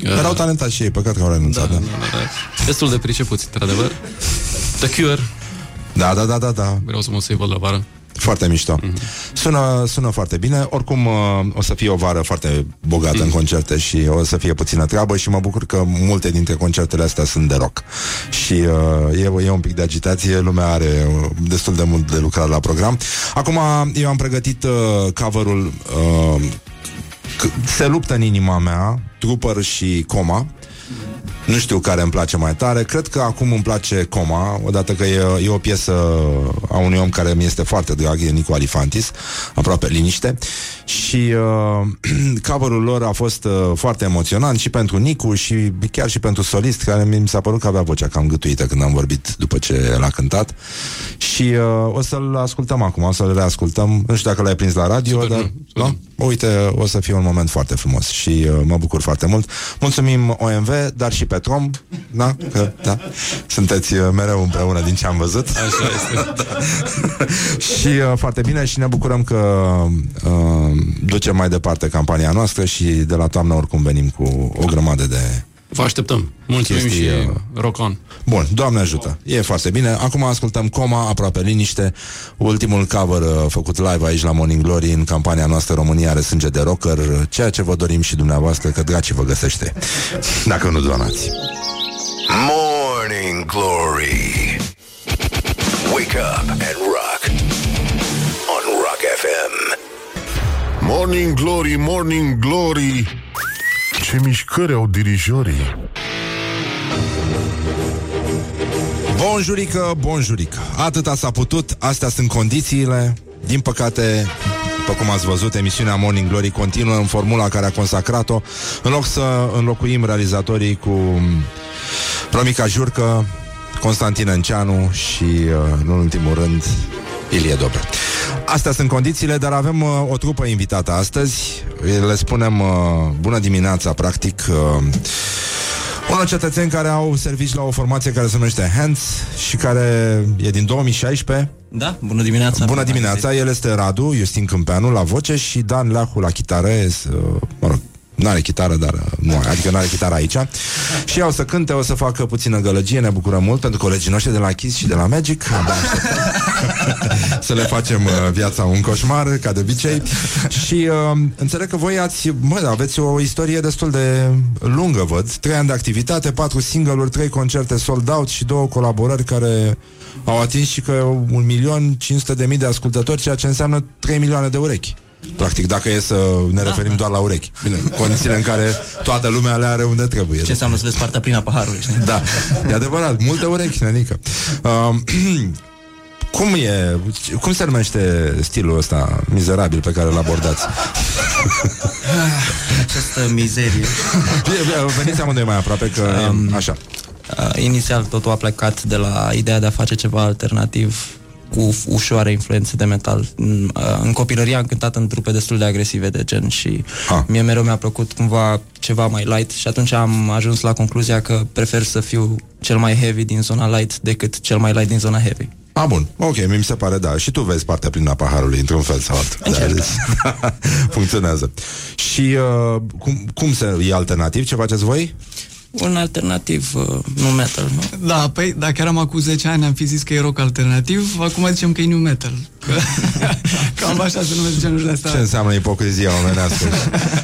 S14: Uh,
S2: Erau talentați și ei, păcat că au renunțat. Da,
S14: da, da, da. Destul de pricepuți, într-adevăr. The Cure.
S2: Da, da, da, da, da.
S14: Vreau să mă să-i văd la vară.
S2: Foarte mișto. Sună, sună foarte bine. Oricum, uh, o să fie o vară foarte bogată în concerte și o să fie puțină treabă și mă bucur că multe dintre concertele astea sunt de rock. Și uh, e, e un pic de agitație, lumea are uh, destul de mult de lucrat la program. Acum, eu am pregătit uh, cover-ul uh, c- Se luptă în inima mea, Trooper și Coma. Nu știu care îmi place mai tare. Cred că acum îmi place Coma Odată că e, e o piesă a unui om care mi este foarte drag E Nicu Alifantis Aproape liniște. Și uh, coverul lor a fost uh, foarte emoționant Și pentru Nicu Și chiar și pentru solist Care mi s-a părut că avea vocea cam gâtuită Când am vorbit după ce l-a cântat. Și uh, o să-l ascultăm acum O să-l reascultăm. Nu știu dacă l-ai prins la radio
S14: Super,
S2: dar,
S14: nu,
S2: da? Uite, o să fie un moment foarte frumos Și uh, mă bucur foarte mult Mulțumim OMV, dar și Petrom Da? Că, da? Sunteți uh, mereu împreună din ce am văzut
S14: Așa este.
S2: da. Și uh, foarte bine și ne bucurăm că uh, ducem mai departe campania noastră Și de la toamnă oricum venim cu o grămadă de
S14: Vă așteptăm. Mulțumim
S2: Chestii,
S14: și
S2: uh,
S14: rock on.
S2: Bun, Doamne ajută. E foarte bine. Acum ascultăm Coma, aproape liniște, ultimul cover uh, făcut live aici la Morning Glory în campania noastră România are sânge de rocker, uh, ceea ce vă dorim și dumneavoastră, că dracii vă găsește. Dacă nu donați.
S4: Morning Glory. Wake up and rock. On Rock FM.
S1: Morning Glory, Morning Glory Ce mișcări au dirijorii
S2: Bonjurică, bonjurică. Atâta s-a putut, astea sunt condițiile. Din păcate, după cum ați văzut, emisiunea Morning Glory continuă în formula care a consacrat-o. În loc să înlocuim realizatorii cu Romica Jurcă, Constantin Înceanu și, uh, în ultimul rând, Ilie Dobre. Astea sunt condițiile, dar avem uh, o trupă invitată astăzi. Le spunem uh, bună dimineața, practic. Uh, unor cetățeni care au servici la o formație care se numește Hands și care e din 2016.
S15: Da, bună dimineața.
S2: Bună dimineața, el este Radu, Justin Câmpeanu la voce și Dan Leahu la chitară, es, uh, mă rog, N-are chitară, dar uh, nu, adică n-are chitară aici. Și ea o să cânte, o să facă puțină gălăgie Ne bucurăm mult pentru colegii noștri de la Kiss și de la Magic. Abia așteptăm Să le facem uh, viața un coșmar, ca de obicei. Și uh, înțeleg că voi ați Mă, aveți o istorie destul de lungă, văd. Trei ani de activitate, patru single-uri Trei concerte sold out și două colaborări Care au atins și că un milion 500 de mii de ascultători Ceea ce înseamnă 3 milioane de urechi Practic, dacă e să ne referim doar la urechi Bine, în condițiile în care toată lumea le are unde trebuie
S15: Ce înseamnă să vezi partea plină a paharului, știi?
S2: Da, e adevărat, multe urechi, nenică uh, Cum e, cum se numește stilul ăsta mizerabil pe care îl abordați?
S15: Această mizerie.
S2: Veniți amândoi mai aproape că um, așa.
S15: Uh, inițial totul a plecat de la ideea de a face ceva alternativ cu ușoare influențe de metal. În, uh, în copilărie am cântat în trupe destul de agresive de gen și
S2: Ah.
S15: mie mereu mi-a plăcut cumva ceva mai light și atunci am ajuns la concluzia că prefer să fiu cel mai heavy din zona light decât cel mai light din zona heavy.
S2: A, bun, ok, mi se pare, da. Și tu vezi partea plină a paharului, într-un fel sau altul. Da, deci, funcționează. Și uh, cum, cum se e alternativ? Ce faceți voi?
S15: Un alternativ uh, nu metal, nu?
S16: Da, păi dacă eram acum 10 ani am fi zis că e rock alternativ, acum zicem că e new metal. Că, cam așa se numesc genurile astea.
S2: Ce înseamnă ipocrizia omenească?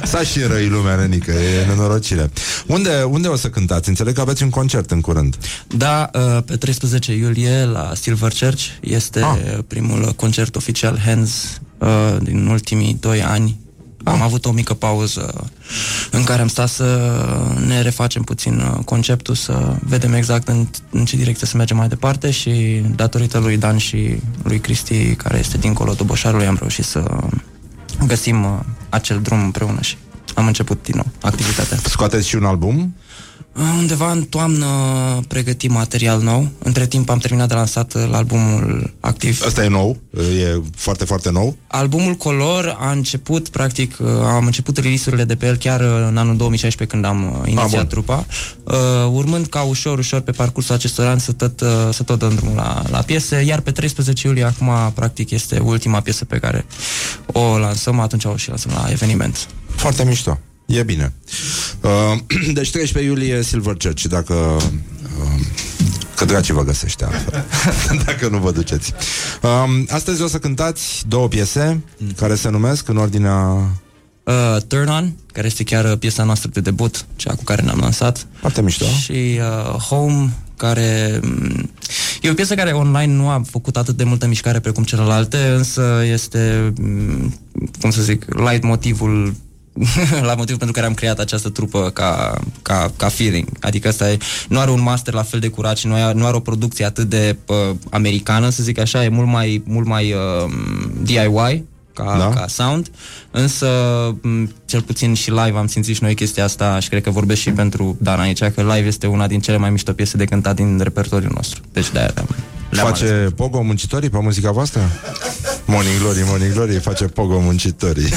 S2: S-a și răi lumea, nenică, e nenorocire. Unde, unde o să cântați? Înțeleg că aveți un concert în curând.
S15: Da, uh, pe 13 iulie la Silver Church este ah. primul concert oficial Hands uh, din ultimii doi ani. Am avut o mică pauză în care am stat să ne refacem puțin uh, conceptul, să vedem exact în, în ce direcție să mergem mai departe și datorită lui Dan și lui Cristi, care este dincolo Doboșarului, am reușit să găsim uh, acel drum împreună și am început din nou activitatea.
S2: Scoateți și un album?
S15: Undeva în toamnă pregătim material nou. Între timp am terminat de lansat uh, albumul activ.
S2: Asta e nou, e foarte, foarte nou.
S15: Albumul Color a început, practic, uh, am început release-urile de pe el chiar uh, în anul 2016 când am uh, inițiat
S2: bun.
S15: trupa, uh, urmând ca ușor, ușor pe parcursul acestor ani să tot, uh, să tot dăm drumul la, la piese, iar pe 13 iulie acum, practic, este ultima piesă pe care o lansăm, atunci o și lansăm la eveniment.
S2: Foarte mișto. E bine. Uh, deci 13 iulie Silver Church, dacă... Uh, că dracii vă găsește altfel. dacă nu vă duceți. Uh, astăzi o să cântați două piese care se numesc în ordinea...
S15: Uh, Turn On, care este chiar uh, piesa noastră de debut, cea cu care ne-am lansat.
S2: Foarte mișto.
S15: Și uh, Home, care mm, e o piesă care online nu a făcut atât de multă mișcare precum celelalte, însă este, mm, cum să zic, light motivul la motivul pentru care am creat această trupă ca, ca, ca feeling. Adică asta e, nu are un master la fel de curat și nu are, nu are o producție atât de uh, americană, să zic așa, e mult mai, mult mai uh, DIY ca,
S2: Da.
S15: da? ca sound, însă m, cel puțin și live am simțit și noi chestia asta și cred că vorbesc și pentru Dan aici, că live este una din cele mai mișto piese de cântat din repertoriul nostru. Deci de-aia le-am, le-am ales.
S2: Face Pogo muncitorii pe muzica voastră? Morning Glory, Morning Glory, face Pogo muncitorii.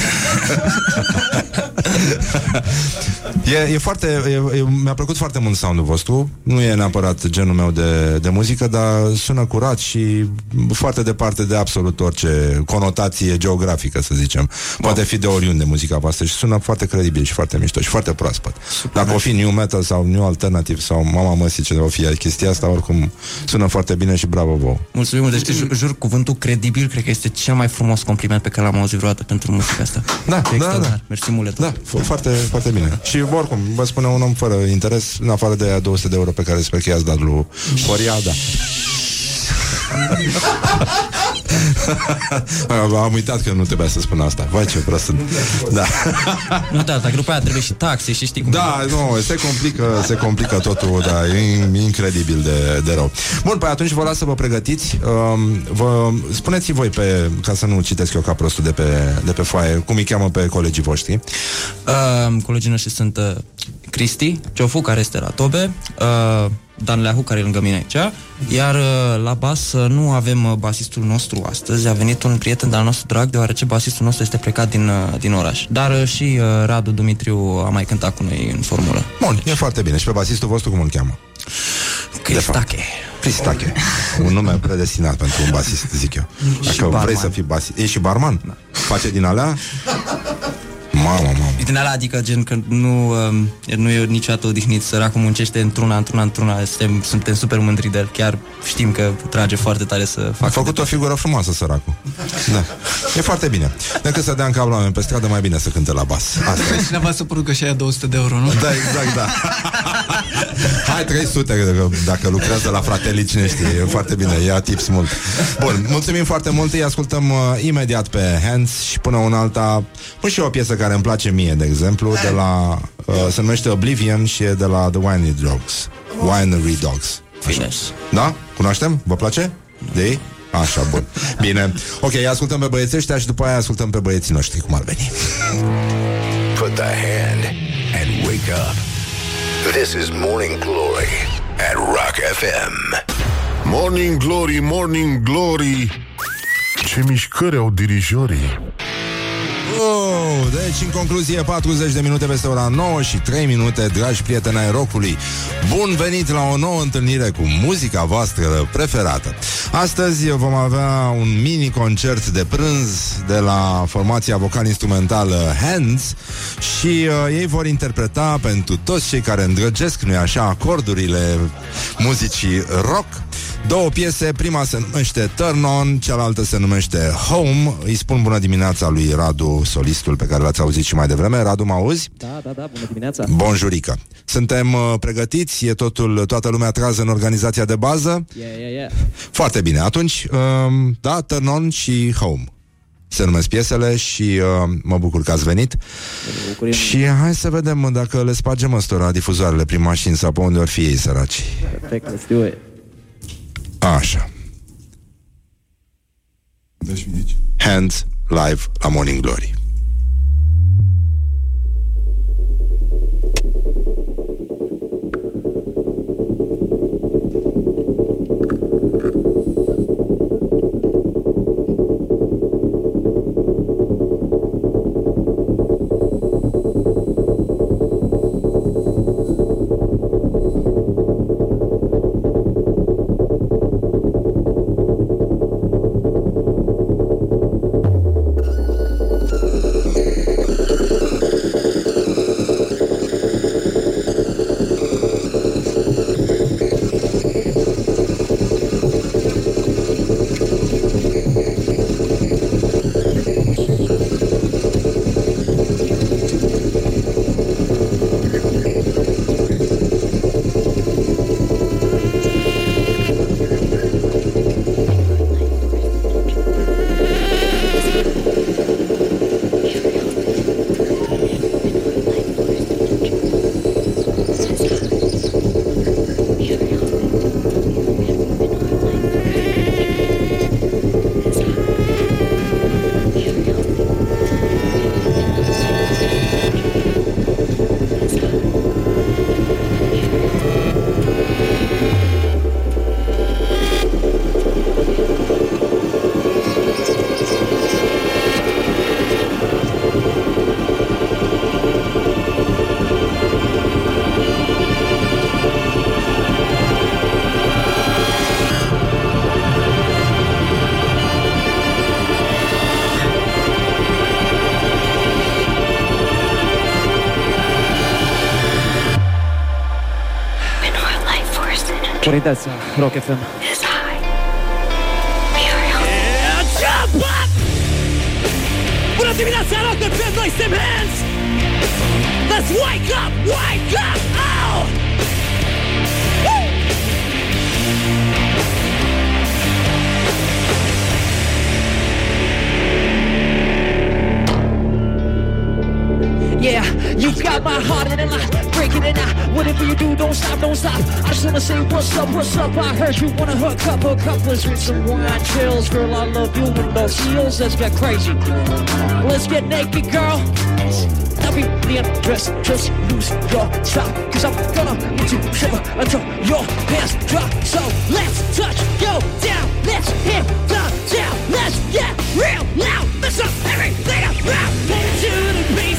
S2: e, e foarte, e, e, mi-a plăcut foarte mult soundul vostru. Nu e neapărat genul meu de, de muzică, dar sună curat și foarte departe de absolut orice conotație geografică, să zicem. Poate fi de oriunde muzica voastră și sună foarte credibil și foarte mișto și foarte proaspăt. Dacă o fi new metal sau new alternative sau mama măsii ce o fi chestia asta, oricum sună foarte bine și bravo vouă.
S15: Mulțumim mult, deci jur, jur, cuvântul credibil cred că este cel mai frumos compliment pe care l-am auzit vreodată pentru muzica asta.
S2: Da,
S15: E
S2: da,
S15: extraordinar.
S2: da.
S15: Mersi mult.
S2: Da, f- foarte, foarte bine. Și oricum, vă spune un om fără interes, în afară de aia 200 de euro pe care sper că i-ați dat lui Horia, da. Am uitat că nu trebuia să spun asta. Vai ce prost sunt. Da.
S15: Nu, da, dar după aia trebuie și taxe și știi cum
S2: Da, nu, se complică, se complică totul, da, e incredibil de, de rău. Bun, păi atunci vă las să vă pregătiți. Um, vă, spuneți voi pe, ca să nu citesc eu ca prostul de pe, de pe foaie, cum îi cheamă pe colegii voștri.
S15: Uh, colegii noștri sunt uh, Cristi Ciofu, care este la Tobe, uh, Dan Leahu, care e lângă mine aici, iar uh, la bas uh, nu avem uh, basistul nostru astăzi, a venit un prieten de-al nostru drag, deoarece basistul nostru este plecat din, uh, din oraș. Dar uh, și uh, Radu Dumitriu a mai cântat cu noi în formulă.
S2: Bun, e foarte bine. Și pe basistul vostru cum îl cheamă?
S15: Cristache.
S2: Cristache. Un nume predestinat pentru un basist, zic eu.
S15: Și
S2: Dacă vrei
S15: barman.
S2: să fii basist. E și barman? Da. Face din alea? Mamă, mamă.
S15: Din alea, adică gen că nu, um, nu e niciodată odihnit, săracul muncește într-una, într-una, într-una, suntem, suntem super mândri de el, chiar știm că trage foarte tare să
S2: A
S15: facă
S2: făcut o figură frumoasă, săracul. Da. E foarte bine. Decât să dea în cap la oameni pe stradă, mai bine să cânte la bas. Asta e.
S16: Cineva să producă și aia 200 de euro, nu?
S2: Da, exact, da. Hai 300 dacă, dacă lucrează la Fratelli, cine știe, e foarte bine, ia tips mult. Bun, mulțumim foarte mult, îi ascultăm uh, imediat pe Hands și până una alta, pun și eu o piesă care îmi place mie, de exemplu, de la, uh, se numește Oblivion și e de la The Winery Dogs. Winery Dogs. Așa. Da? Cunoaștem? Vă place? De ei? Așa, bun. Bine. Ok, ascultăm pe băieții ăștia și după aia ascultăm pe băieții noștri, cum ar veni.
S4: Put the hand and wake up. This is Morning Glory at Rock FM.
S1: Morning Glory, Morning Glory Ce mișcări au dirijorii
S2: Oh, deci, în concluzie, 40 de minute peste ora 9 și 3 minute, dragi prieteni ai rockului. Bun venit la o nouă întâlnire cu muzica voastră preferată. Astăzi vom avea un mini-concert de prânz de la formația vocal-instrumentală Hands și uh, ei vor interpreta pentru toți cei care îndrăgesc, nu-i așa, acordurile muzicii rock, Două piese, prima se numește Turn On, cealaltă se numește Home. Îi spun bună dimineața lui Radu, solistul pe care l-ați auzit și mai devreme. Radu, mă auzi?
S17: Da, da, da, bună dimineața.
S2: Bonjurică. Suntem uh, pregătiți? E totul, toată lumea trează în organizația de bază?
S17: Yeah, yeah, yeah.
S2: Foarte bine. Atunci, um, da, Turn On și Home se numesc piesele și uh, mă bucur că ați venit. Și hai să vedem dacă le spargem ăstora difuzoarele prin mașini sau pe unde ori fi ei săraci.
S17: Perfect, let's do it.
S2: Așa. Hands live la Morning Glory.
S17: Porniți Rock FM.
S18: Jump up! Bună dimineața, Rock FM, noi suntem Hands! Let's wake up, wake up! Oh! Yeah, you got my heart in a lot, breaking it out. Whatever you do, don't stop, don't stop. I just wanna say what's up, what's up. I heard you wanna hook up, hook up. Let's with some wine chills, girl. I love you in those heels. Let's get crazy. Let's get naked, girl. I'll be the undress, just lose your stop. Cause I'm gonna need you shiver until your pants drop. So let's touch, go down, let's hit the town. Let's get real loud, mess up everything around. Into the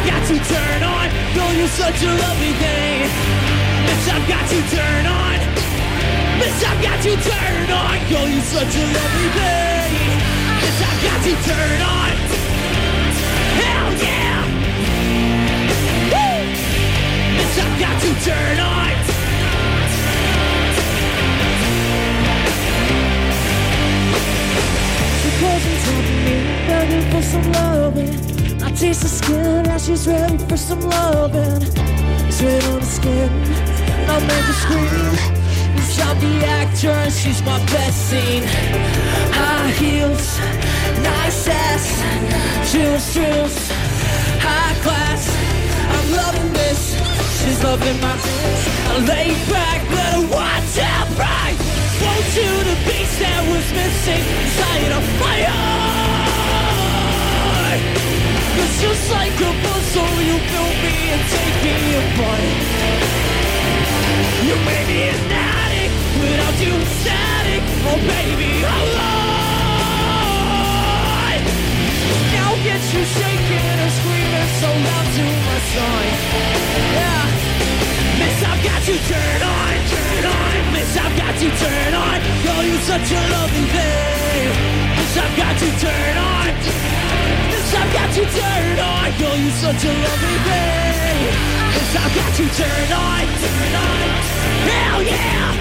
S18: This I got to turn on. Girl, you're such a lovely thing. This I've got to turn on. This I've got to turn on. Girl, you're such a lovely thing. This I've got to turn on. Hell yeah! Woo! This I've got to turn on. She calls and tells me, begging for some loving. I taste the skin, now she's ready for some loving. Sweat on the skin, I'll make her scream. Cause I'm the actor she's my best scene. High heels, nice ass, juice, juice, high class. I'm loving this. She's loving my I lay back, let her watch out right. Won't you the beast that was missing of my heart? Cause just like a puzzle, you build me and take me apart. You made me an addict without you static. Oh baby, I'm alive. Now get you shaking and screaming so loud to my side. Yeah. Miss, I've got you turned on, turn on. Miss, I've got you turned on. Girl, you're such a lovely thing. Miss, I've got you turn on. Got you turn on. Girl, you such a lovely thing. Miss, I've got you turn on, turn on. Hell yeah,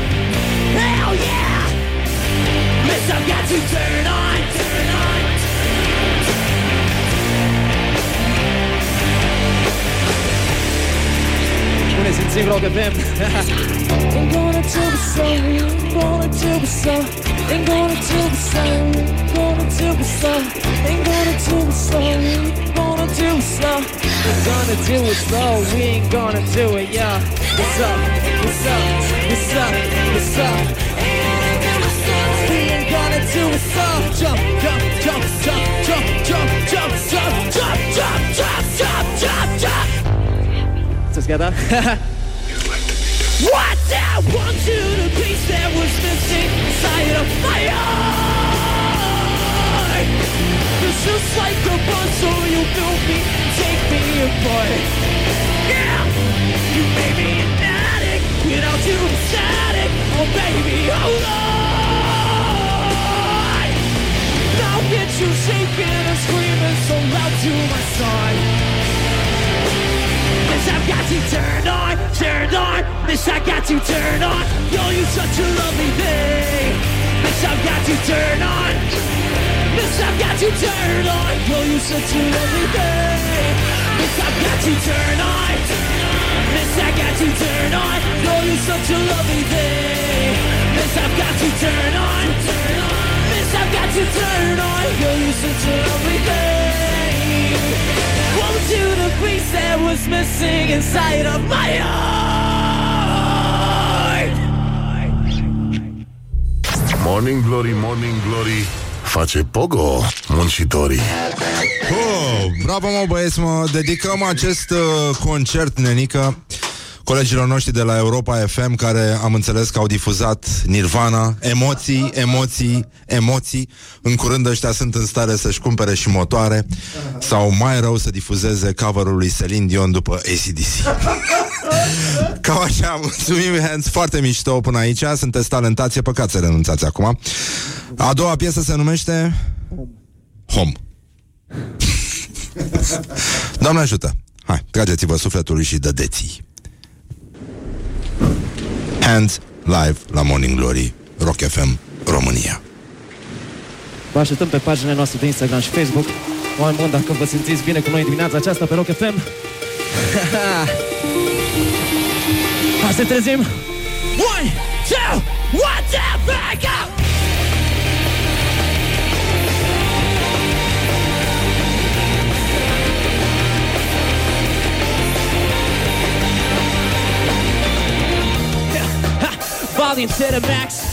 S18: hell yeah. Miss, I've got you turn on, turn on.
S17: Bune simțim Rock FM
S18: Ain't gonna do the ain't gonna do the same, ain't gonna do the ain't gonna do the same, ain't gonna do the ain't gonna do the same.
S17: We're gonna do it slow, we ain't gonna do it, yeah What's up, what's up, what's up, what's up
S18: We ain't gonna do it slow. Jump, jump, jump, jump, jump, jump, jump, jump, jump, jump, jump.
S17: Gata?
S18: What the piece that was missing inside heart? It's just like a you built me, take me apart. Yeah, you made me an addict without you I'm static. Oh baby, hold on. Now get you shaking and screaming so loud to my side. Miss, I've got you turned on, turned on. Miss, I got you turned on. Yo, you such a lovely thing. Miss, I've got you turned on. Miss, I've got you turned on. Yo, you such a lovely thing. Miss, I've got you turned on. Miss, I got you turned on. Yo, you such a lovely thing. Miss, I've got you turned on. Miss, I've got you turned on. Yo, you such a lovely thing. Won't you the piece that was missing inside of my heart?
S1: Morning Glory, Morning Glory Face pogo muncitorii
S2: Oh, bravo mă băieți, mă dedicăm acest uh, concert, nenică Colegilor noștri de la Europa FM Care am înțeles că au difuzat Nirvana. Emoții, emoții, emoții. În curând ăștia sunt în stare să-și cumpere și motoare. Sau mai rău să difuzeze coverul lui Celine Dion după ACDC Cam așa, mulțumim Hands, foarte mișto până aici. Sunteți talentați, e păcat să renunțați acum. A doua piesă se numește Home. Doamne ajută! Hai, trageți-vă sufletului și dădeți Hands live la Morning Glory Rock FM România.
S17: Vă așteptăm pe paginile noastre de Instagram și Facebook. Oameni buni, dacă vă simțiți bine cu noi dimineața aceasta pe Rock FM Hai să trezim.
S18: One, two, one, two, back up! Volume to the max,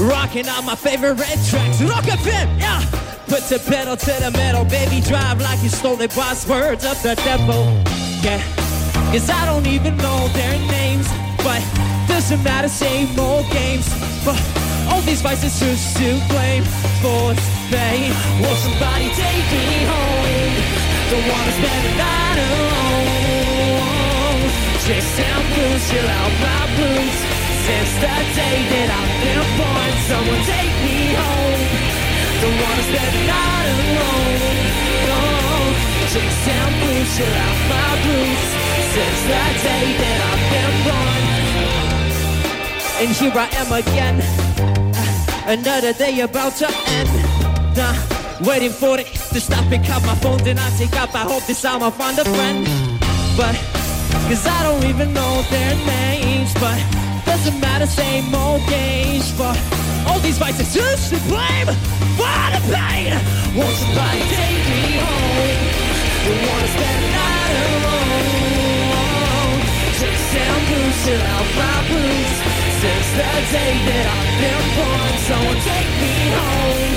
S18: rocking on my favorite red tracks. Rock FM, yeah. Put the pedal to the metal, baby. Drive like you stole it, boss words of the devil. Yeah, cause I don't even know their names, but doesn't matter, same old games. But all these vices just to blame for pain. Will somebody take me home? Don't wanna spend the night alone. Chase down blues, chill out my blues. Since the day that I've been born, someone take me home. Don't wanna spend the night alone. No. Chase down blues, chill out my blues. Since the day that I've been born. And here I am again. Uh, another day about to end. Nah, waiting for it to stop and call my phone. Then I take up. I hope this time I'll find a friend. But, cause I don't even know their names. But, Doesn't matter, same old games for all these vices to blame for the pain. Won't somebody take me home? Don't wanna spend the night alone. Chicks and blues till out my blues. Since the day that I've been born, someone take me home.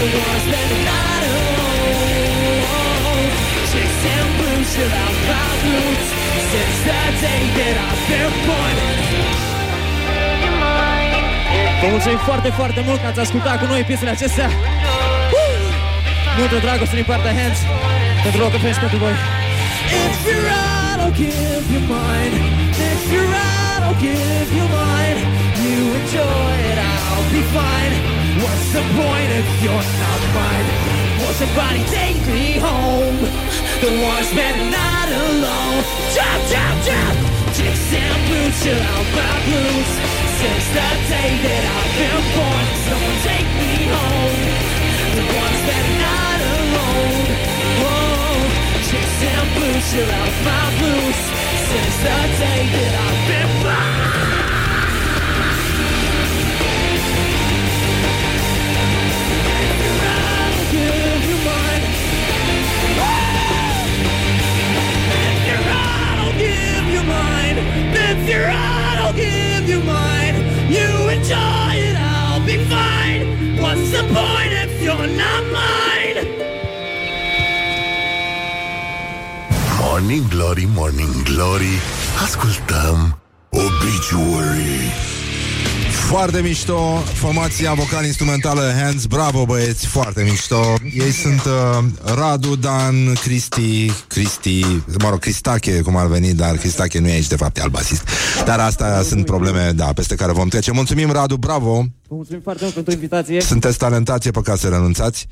S18: Don't wanna spend the night alone. Chicks and blues till out my blues. Since the day that I've been born. Vă mulțumim foarte, foarte mult că ați ascultat cu noi piesele acestea. Uh! Multă dragoste din partea Hands pentru Rock FM și pentru voi. If you're out, I'll give you mine. If you're out, I'll give you mine. You enjoy it, I'll be fine. What's the point if you're not mine? Won't somebody take me home? Don't wanna spend the night alone. Jump, jump, jump. Chicks and blues, chill out my blues. Since the day that I've been born, someone take me home. Don't wanna spend the night alone. Whoa, chicks and blues, chill out my blues. Since the day that I've been born. I'll give you mine. If you're out, I'll give you mine. Enjoy it, I'll be fine. What's the point if you're not mine?
S1: Morning Glory, Morning Glory Ascultăm Obituary
S2: Foarte mișto, formația vocal-instrumentală Hands, bravo băieți, foarte mișto. Ei sunt uh, Radu, Dan, Cristi, Cristi, mă rog, Cristache, cum ar veni, dar Cristache nu e aici, de fapt, e al basist. Dar astea sunt probleme, da, peste care vom trece. Mulțumim, Radu, bravo!
S18: Vă mulțumim foarte mult pentru invitație.
S2: Sunteți talentați, e păcat să renunțați.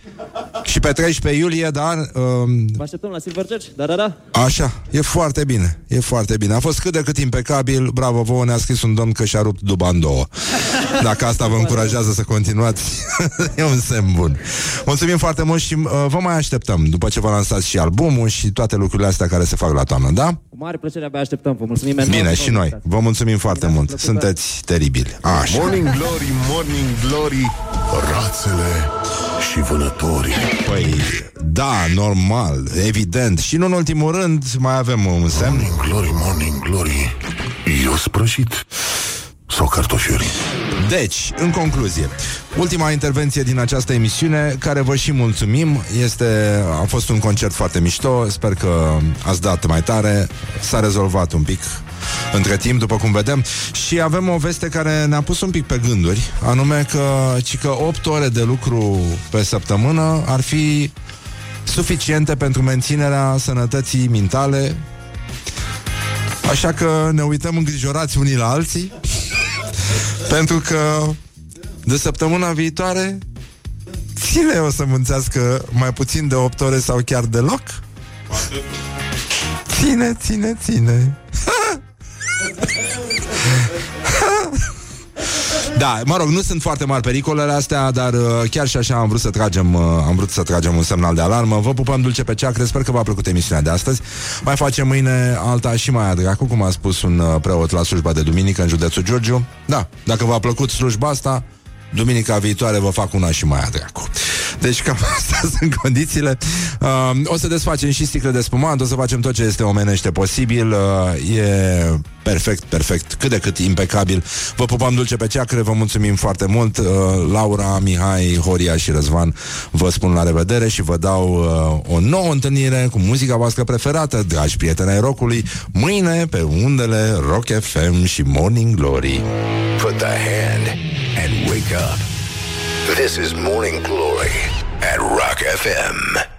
S2: Și pe 13 iulie, da, um,
S18: Vă așteptăm la Silver Church, da, da, da.
S2: Așa, e foarte bine, e foarte bine. A fost cât de cât impecabil, bravo vouă, ne-a scris un domn că și-a rupt duba în două. Dacă asta vă încurajează să continuați, e un semn bun. Mulțumim foarte mult și uh, vă mai așteptăm după ce vă lansați și albumul și toate lucrurile astea care se fac la toamnă, da?
S18: Cu mare plăcere abia așteptăm. Vă mulțumim enorm.
S2: Bine, și noi. Vă mulțumim foarte mult. Sunteți teribili. Așa.
S1: Morning Glory, Morning Glory Rațele și vânătorii
S2: Păi, da, normal, evident. Și nu în ultimul rând, mai avem un semn.
S1: Morning Glory, Morning Glory Eu sprășit sau cartofiuri?
S2: Deci, în concluzie, ultima intervenție din această emisiune, care vă și mulțumim, este, a fost un concert foarte mișto, sper că ați dat mai tare, s-a rezolvat un pic între timp, după cum vedem, și avem o veste care ne-a pus un pic pe gânduri, anume că, ci că 8 ore de lucru pe săptămână ar fi suficiente pentru menținerea sănătății mentale, așa că ne uităm îngrijorați unii la alții, pentru că de săptămâna viitoare Ține o să munțească mai puțin de 8 ore sau chiar deloc? Ține, ține, ține Da, mă rog, nu sunt foarte mari pericolele astea, dar uh, chiar și așa am vrut să tragem, uh, am vrut să tragem un semnal de alarmă. Vă pupăm dulce pe ceacre, sper că v-a plăcut emisiunea de astăzi. Mai facem mâine alta și mai adracu, cum a spus un uh, preot la slujba de duminică în județul Giurgiu. Da, dacă v-a plăcut slujba asta, Duminica viitoare vă fac una și mai adracu. Deci cam astea sunt condițiile. Uh, o să desfacem și sticle de spumant, o să facem tot ce este omenește posibil. Uh, e perfect, perfect, cât de cât impecabil. Vă pupăm dulce pe ceacre, vă mulțumim foarte mult. Uh, Laura, Mihai, Horia și Răzvan vă spun la revedere și vă dau uh, o nouă întâlnire cu muzica voastră preferată, dragi prieteni ai rockului, mâine pe undele Rock FM și Morning Glory.
S4: Put the hand and wake up. This is Morning Glory at Rock FM.